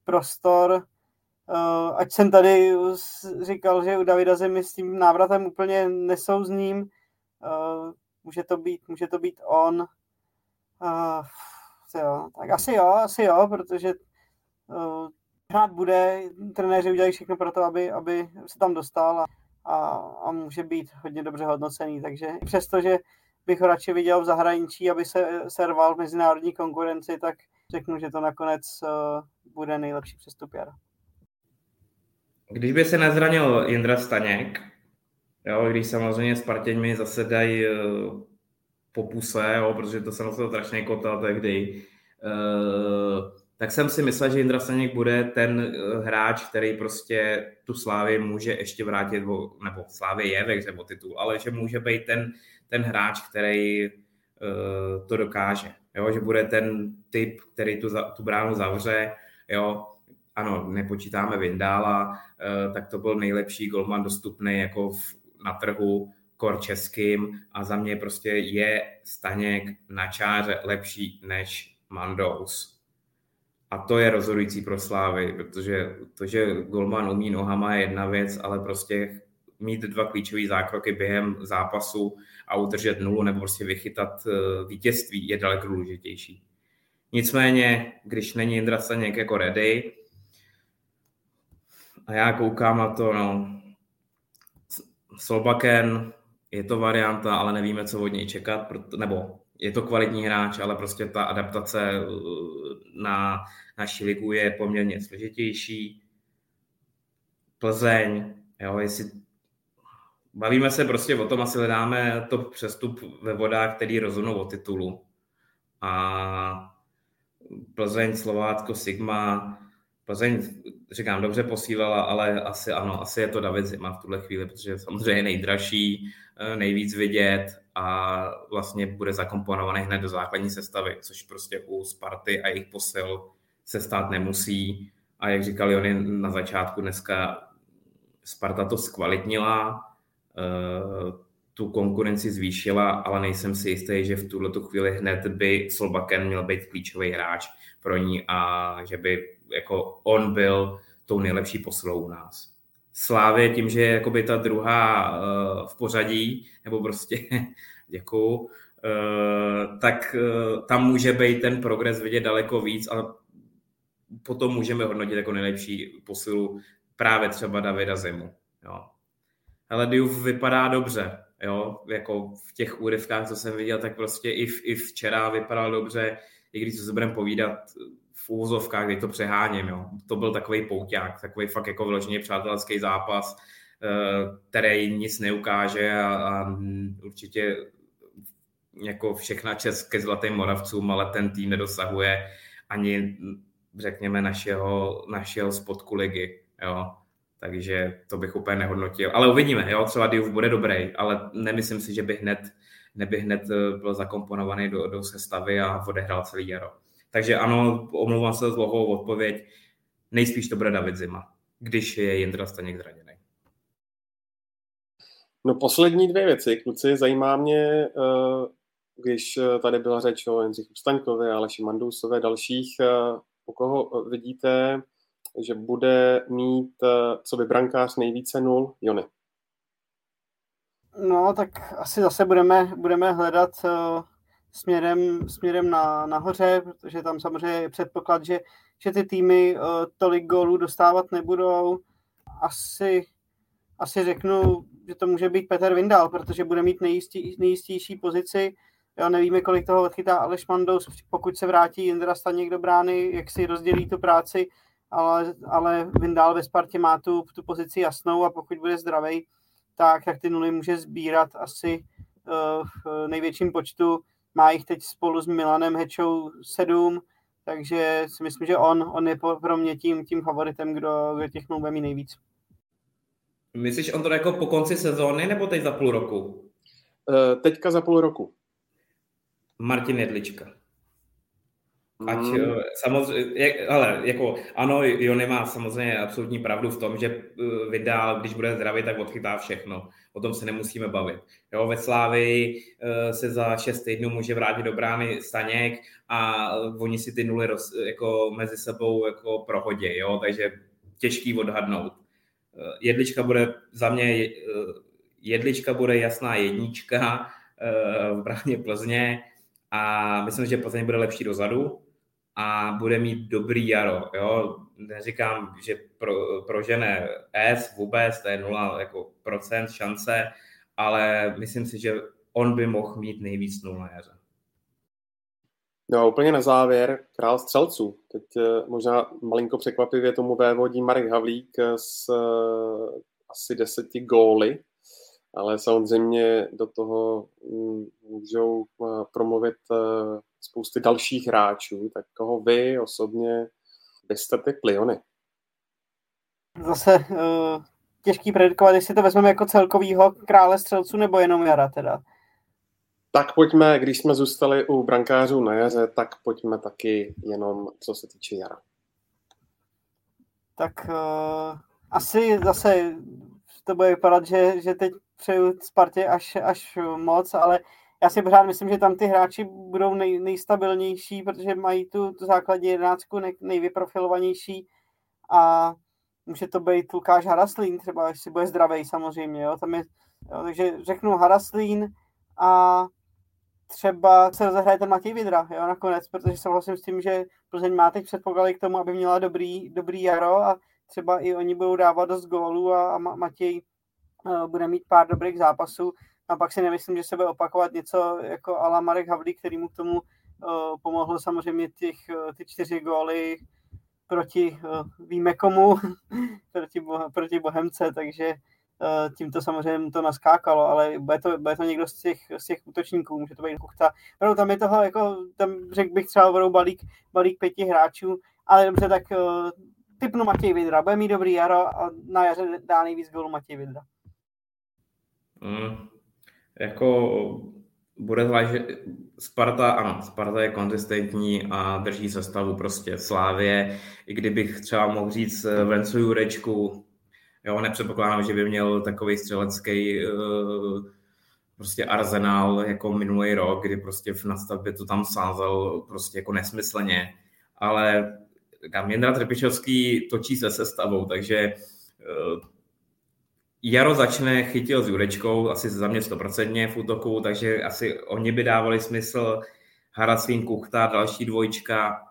prostor. Eh, ať jsem tady říkal, že u Davida Zimy s tím návratem úplně nesouzním, eh, může to být, může to být on. Jo, tak asi jo, asi jo, protože hrát bude, trenéři udělají všechno pro to, aby, aby se tam dostal a, a, a může být hodně dobře hodnocený, takže přestože bych ho radši viděl v zahraničí, aby se serval v mezinárodní konkurenci, tak řeknu, že to nakonec uh, bude nejlepší přestup jara.
Když by se nezranil Jindra Staněk, jo, když samozřejmě Spartěňmi zase dají uh, po puse, jo, protože to se na to strašně kotal tehdy, tak jsem si myslel, že Indra Staněk bude ten eh, hráč, který prostě tu Slávy může ještě vrátit, nebo Slávy je ve hře titul, ale že může být ten, ten hráč, který uh, to dokáže. Jo? Že bude ten typ, který tu, tu bránu zavře. Jo? Ano, nepočítáme Vindála, uh, tak to byl nejlepší golman dostupný jako v, na trhu kor českým a za mě prostě je Staněk na čáře lepší než Mandous a to je rozhodující pro Slávy, protože to, že Golman umí nohama je jedna věc, ale prostě mít dva klíčové zákroky během zápasu a udržet nulu nebo prostě vychytat eh, vítězství je daleko důležitější. Nicméně, když není Jindra Staněk jako ready, a já koukám na to, no, Solbaken je to varianta, ale nevíme, co od něj čekat, nebo je to kvalitní hráč, ale prostě ta adaptace eh, na naší ligu je poměrně složitější. Plzeň, jo, jestli bavíme se prostě o tom, asi hledáme to přestup ve vodách, který rozhodnou o titulu. A Plzeň, Slovácko, Sigma, Plzeň, říkám, dobře posílala, ale asi ano, asi je to David Zima v tuhle chvíli, protože samozřejmě je nejdražší, eh, nejvíc vidět a vlastně bude zakomponovaný hned do základní sestavy, což prostě u Sparty a jejich posil se stát nemusí. A jak říkal Jony na začátku, dneska Sparta to zkvalitnila, eh, tu konkurenci zvýšila, ale nejsem si jistý, že v tuhle chvíli hned by Solbaken měl být klíčový hráč pro ní a že by jako on byl tou nejlepší posilou u nás. Slávě tím, že je jakoby ta druhá uh, v pořadí, nebo prostě děkuju, uh, tak uh, tam může být ten progres vidět daleko víc, ale potom můžeme hodnotit jako nejlepší posilu právě třeba Davida Zimu. Jo. Ale Diouf vypadá dobře, jo, jako v těch úryvkách, co jsem viděl, tak prostě i, v, i včera vypadal dobře, i když se budeme povídat, v úvozovkách, kdy to přeháním, jo. To byl takový pouťák, takový fakt jako vyloženě přátelský zápas, eh, který nic neukáže a, a určitě jako všechna čest ke Zlatým Moravcům, ale ten tým nedosahuje ani řekněme, našeho, našeho spodku ligy. Jo. Takže to bych úplně nehodnotil. Ale uvidíme, jo, třeba Diouf bude dobrý, ale nemyslím si, že by hned, neby hned eh, byl zakomponovaný do, do sestavy a odehrál celý jaro. Takže ano, omlouvám se za zlohovou odpověď, nejspíš to bude David Zima, když je Jindra Staněk zraněný.
No poslední dvě věci, kluci, zajímá mě, eh, když tady byla řeč o Jindřichu Staňkovi, Aleši Mandousové, dalších, eh, u koho vidíte že bude mít eh, co by brankář nejvíce nul, Jony.
No, tak asi zase budeme, budeme hledat uh, směrem, směrem na, nahoře, protože tam samozřejmě je předpoklad, že, že ty týmy uh, tolik gólů dostávat nebudou. Asi, asi řeknu, že to může být Petr Vindal, protože bude mít nejistí, nejistější pozici. Jo, nevíme, kolik toho odchytá Aleš Mandous, pokud se vrátí Jindra Staněk do brány, jak si rozdělí tu práci ale, ale Vindal ve Spartě má tu, tu pozici jasnou a pokud bude zdravý, tak, tak ty nuly může sbírat asi uh, v největším počtu. Má jich teď spolu s Milanem Hečou sedm, takže si myslím, že on, on je pro mě tím, tím favoritem, kdo, kdo těch nul mít nejvíc.
Myslíš on to jako po konci sezóny nebo teď za půl roku?
Uh, teďka za půl roku.
Martin Jedlička. Ať mm. samozřejmě, ale jako ano, Jony má samozřejmě absolutní pravdu v tom, že eh, vydál, když bude zdravý, tak odchytá všechno. O tom se nemusíme bavit. Jo, ve Slávii eh, se za šest týdnů může vrátit do brány Staněk a oni si ty nuly roz, jako mezi sebou jako prohodí, jo, takže těžký odhadnout. Jedlička bude za mě, jedlička bude jasná jednička v bráně Plzně a myslím, že Plzeň bude lepší dozadu, a bude mít dobrý jaro. Jo? Neříkám, že pro, prožene S vůbec, to je 0 jako procent šance, ale myslím si, že on by mohl mít nejvíc nul na jaře.
No, úplně na závěr, král střelců. Teď eh, možná malinko překvapivě tomu vévodí Marek Havlík s eh, asi deseti góly, ale samozřejmě do toho mm, můžou eh, promluvit spousty dalších hráčů, tak koho vy osobně byste ty pliony?
Zase uh, těžký predikovat, jestli to vezmeme jako celkovýho krále střelců nebo jenom Jara teda.
Tak pojďme, když jsme zůstali u brankářů na jaře, tak pojďme taky jenom co se týče Jara.
Tak uh, asi zase to bude vypadat, že, že teď přeju Spartě až, až moc, ale já si pořád myslím, že tam ty hráči budou nej, nejstabilnější, protože mají tu, tu základní jedenáctku nej, nejvyprofilovanější a může to být Lukáš Haraslín, třeba jestli bude zdravý samozřejmě, jo, tam je, jo, takže řeknu Haraslín a třeba se rozehraje ten Matěj Vidra, jo, nakonec, protože souhlasím s tím, že Plzeň má teď předpoklady k tomu, aby měla dobrý, dobrý jaro a třeba i oni budou dávat dost gólů a, a Matěj bude mít pár dobrých zápasů, a pak si nemyslím, že se bude opakovat něco jako Ala Marek Havlík, který mu k tomu uh, pomohl samozřejmě těch, uh, ty čtyři góly proti víme komu, proti, proti Bohemce, takže tím to samozřejmě to naskákalo, ale bude to, bude to někdo z těch, z těch útočníků, může to být Kuchta. No, tam je toho, jako, tam řekl bych třeba budou balík, balík pěti hráčů, ale dobře, tak typnu Matěj Vidra, bude mít dobrý jaro a na jaře dá nejvíc gólů Matěj Vidra.
Mm, jako bude zvlášť, Sparta, ano, Sparta je konzistentní a drží se stavu prostě Slávě. I kdybych třeba mohl říct eh, Vencu Jurečku, jo, nepředpokládám, že by měl takový střelecký eh, prostě arzenál jako minulý rok, kdy prostě v nastavbě to tam sázel prostě jako nesmyslně. Ale kam Jindra Trpišovský točí se sestavou, takže eh, Jaro začne, chytil s Jurečkou, asi za mě stoprocentně v útoku, takže asi oni by dávali smysl. Harasvín, Kuchta, další dvojčka.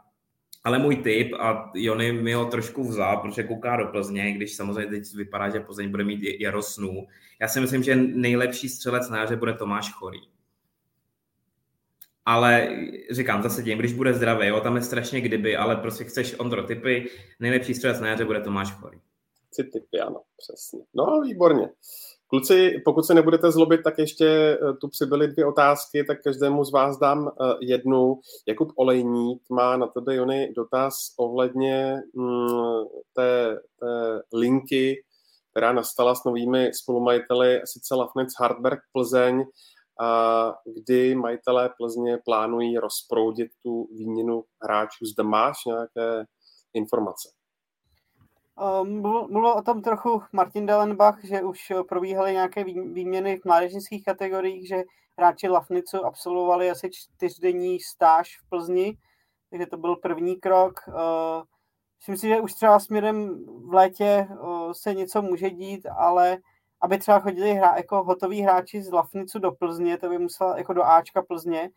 Ale můj tip, a Jony mi ho trošku vzal, protože kouká do Plzně, když samozřejmě teď vypadá, že Plzeň bude mít Jaro snů. Já si myslím, že nejlepší střelec na jaře bude Tomáš Chorý. Ale říkám zase tím, když bude zdravý, jo, tam je strašně kdyby, ale prostě chceš Ondro nejlepší střelec na jaře bude Tomáš Chorý
tři typy, ano, přesně. No, výborně. Kluci, pokud se nebudete zlobit, tak ještě eh, tu přibyly dvě otázky, tak každému z vás dám eh, jednu. Jakub Olejník má na tebe, Jony, dotaz ohledně mm, té, té linky, která nastala s novými spolumajiteli, sice Lafnec Hardberg Plzeň, a kdy majitelé Plzně plánují rozproudit tu výměnu hráčů. Zde máš nějaké informace?
Ehm, mluvil o tom trochu Martin Dellenbach, že už probíhaly nějaké výměny v mládežnických kategoriích, že hráči Lafnicu absolvovali asi čtyřdenní stáž v Plzni, takže to byl první krok. Ehm, myslím si, že už třeba směrem v létě ehm, se něco může dít, ale aby třeba chodili hra, jako hotoví hráči z Lafnicu do Plzně, to by musela jako do Ačka Plzně,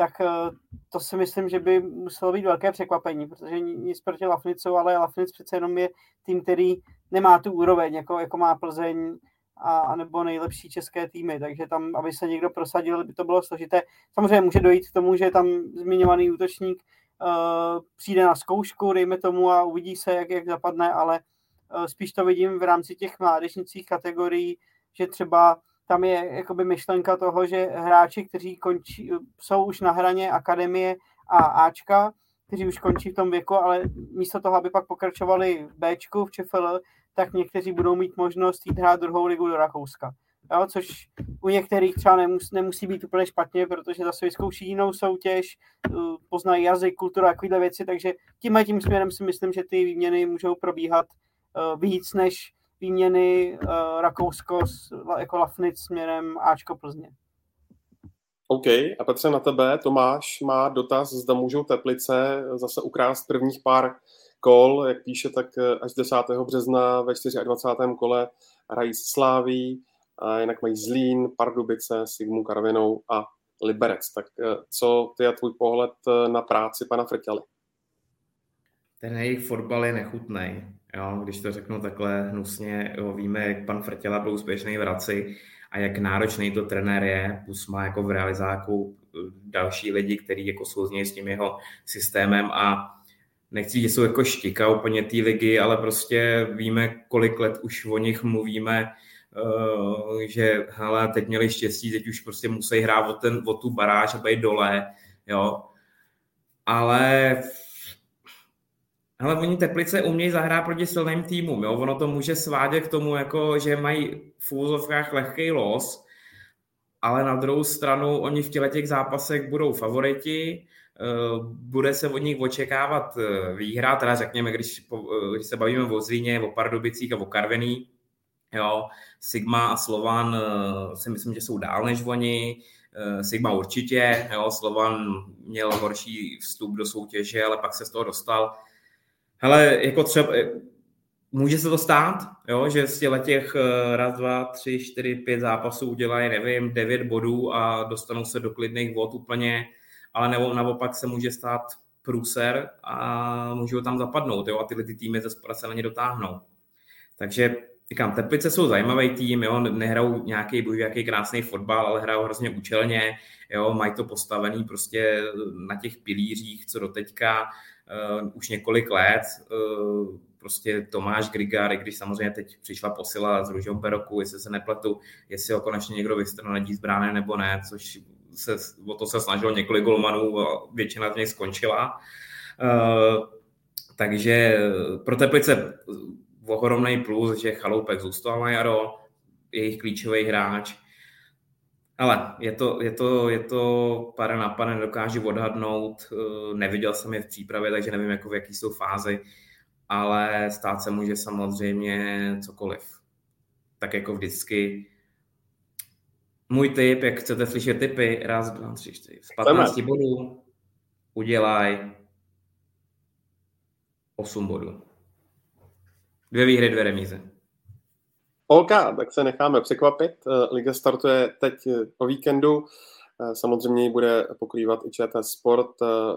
tak eh, to si myslím, že by muselo být velké překvapení, protože nic proti Lafnicu, ale Lafnic přece jenom je tým, který nemá tu úroveň, jako, jako má Plzeň a, nebo nejlepší české týmy, takže tam, aby se někdo prosadil, by to bylo složité. Samozřejmě může dojít k tomu, že tam zmiňovaný útočník uh, přijde na zkoušku, dejme tomu, a uvidí se, jak, jak zapadne, ale uh, spíš to vidím v rámci těch mládežnických kategorií, že třeba tam je jakoby myšlenka toho, že hráči, kteří končí, jsou už na hraně akademie a Ačka, kteří už končí v tom věku, ale místo toho, aby pak pokračovali v Bčku, v ČFL, tak někteří budou mít možnost jít hrát druhou ligu do Rakouska. Jo, což u některých třeba nemus, nemusí být úplně špatně, protože zase vyzkouší jinou soutěž, eh, poznají jazyk, kulturu a takovéhle věci, takže tímhle tím směrem si myslím, že ty výměny můžou probíhat uh, víc než výměny uh, Rakousko jako Lafnic směrem Ačko Plzně.
OK, a Petře na tebe, Tomáš má dotaz, zda můžou Teplice zase ukrást prvních pár kol, jak píše, tak eh, až 10. března ve 24. kole hrají s Sláví, a jinak mají Zlín, Pardubice, Sigmu Karvinou a Liberec. Tak eh, co ty a tvůj pohled na práci pana Frtěly?
Ten jejich fotbal je nechutný. Jo, když to řeknu takhle hnusně, jo, víme, jak pan Frtěla byl úspěšný v Raci a jak náročný to trenér je, plus má jako v realizáku eh, další lidi, kteří jako souznějí s tím jeho systémem a nechci, že jsou jako štika úplně té ligy, ale prostě víme, kolik let už o nich mluvíme, uh, že hele, teď měli štěstí, teď už prostě musí hrát o, ten, o tu baráž a být dole, jo. Ale ale oni Teplice umějí zahrát proti silným týmům. Jo? Ono to může svádět k tomu, jako, že mají v úzovkách lehký los, ale na druhou stranu oni v těle těch zápasech budou favoriti, eh, bude se od nich očekávat eh, výhra, teda řekněme, když, eh, když se bavíme o Zlíně, o Pardubicích a o Karvený, jo, Sigma a Slovan si myslím, že jsou dál než oni, Sigma určitě, jo, Slovan měl horší vstup do soutěže, ale pak se z toho dostal, Hele, jako třeba, eh, může se to stát, jo, že z těch eh, raz, dva, tři, čtyři, pět zápasů udělají, nevím, devět bodů a dostanou se do klidných vod úplně, ale nebo naopak se může stát průser a můžou tam zapadnout, jo, a tyhle ty týmy ze se na ně dotáhnou. Takže říkám, Teplice jsou zajímavý tým, jo, nehrajou nějaký bož, nějaký krásný fotbal, ale hrajou hrozně účelně, jo, mají to postavený prostě na těch pilířích, co do teďka, už několik let. Uh, prostě Tomáš Grigar, i když samozřejmě teď přišla posila z Ružomberoku, jestli se nepletu, jestli ho konečně někdo vystrnadí z brány nebo ne, což se, o to se snažilo několik golmanů a většina z nich skončila. Uh, takže pro Teplice ohromný plus, že Chaloupek zůstal na jaro, jejich klíčový hráč, ale je to, je to, je to pár na pane, nedokážu odhadnout, eh, neviděl jsem je v přípravě, takže nevím, jako v jaký jsou fázi, ale stát se může samozřejmě cokoliv. Tak jako vždycky. Můj tip, jak chcete slyšet typy, raz, dva, tři, čtyři, z 15 bodů udělaj 8 bodů. Dvě výhry, dvě remízy.
OK, tak se necháme překvapit. Eh, Liga startuje teď eh, po víkendu. Eh, samozřejmě bude pokrývat i ČT Sport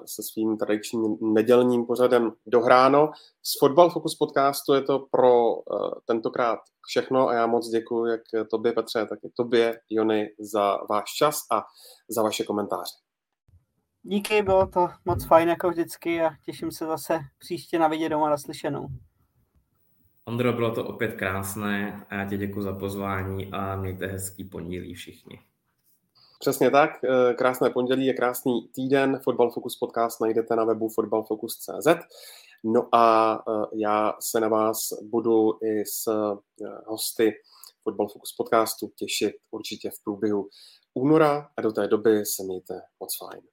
se svým tradičním nedělním pořadem Dohráno. Z Fotbal Focus podcastu je to pro tentokrát všechno a já moc děkuji jak tobě, Petře, tak i tobě, Jony, za váš čas a za vaše komentáře.
Díky, bylo to moc fajn jako vždycky a těším se zase příště na vidět doma naslyšenou.
Ondro, bylo to opět krásné a já ti děkuji za pozvání a mějte hezký pondělí všichni.
Přesně tak, eh, krásné pondělí je krásný týden, Football Focus podcast najdete na webu footballfocus.cz. No a eh, já se na vás budu i s eh, hosty Football Focus podcastu těšit určitě v průběhu února a do té doby se mějte moc fajn.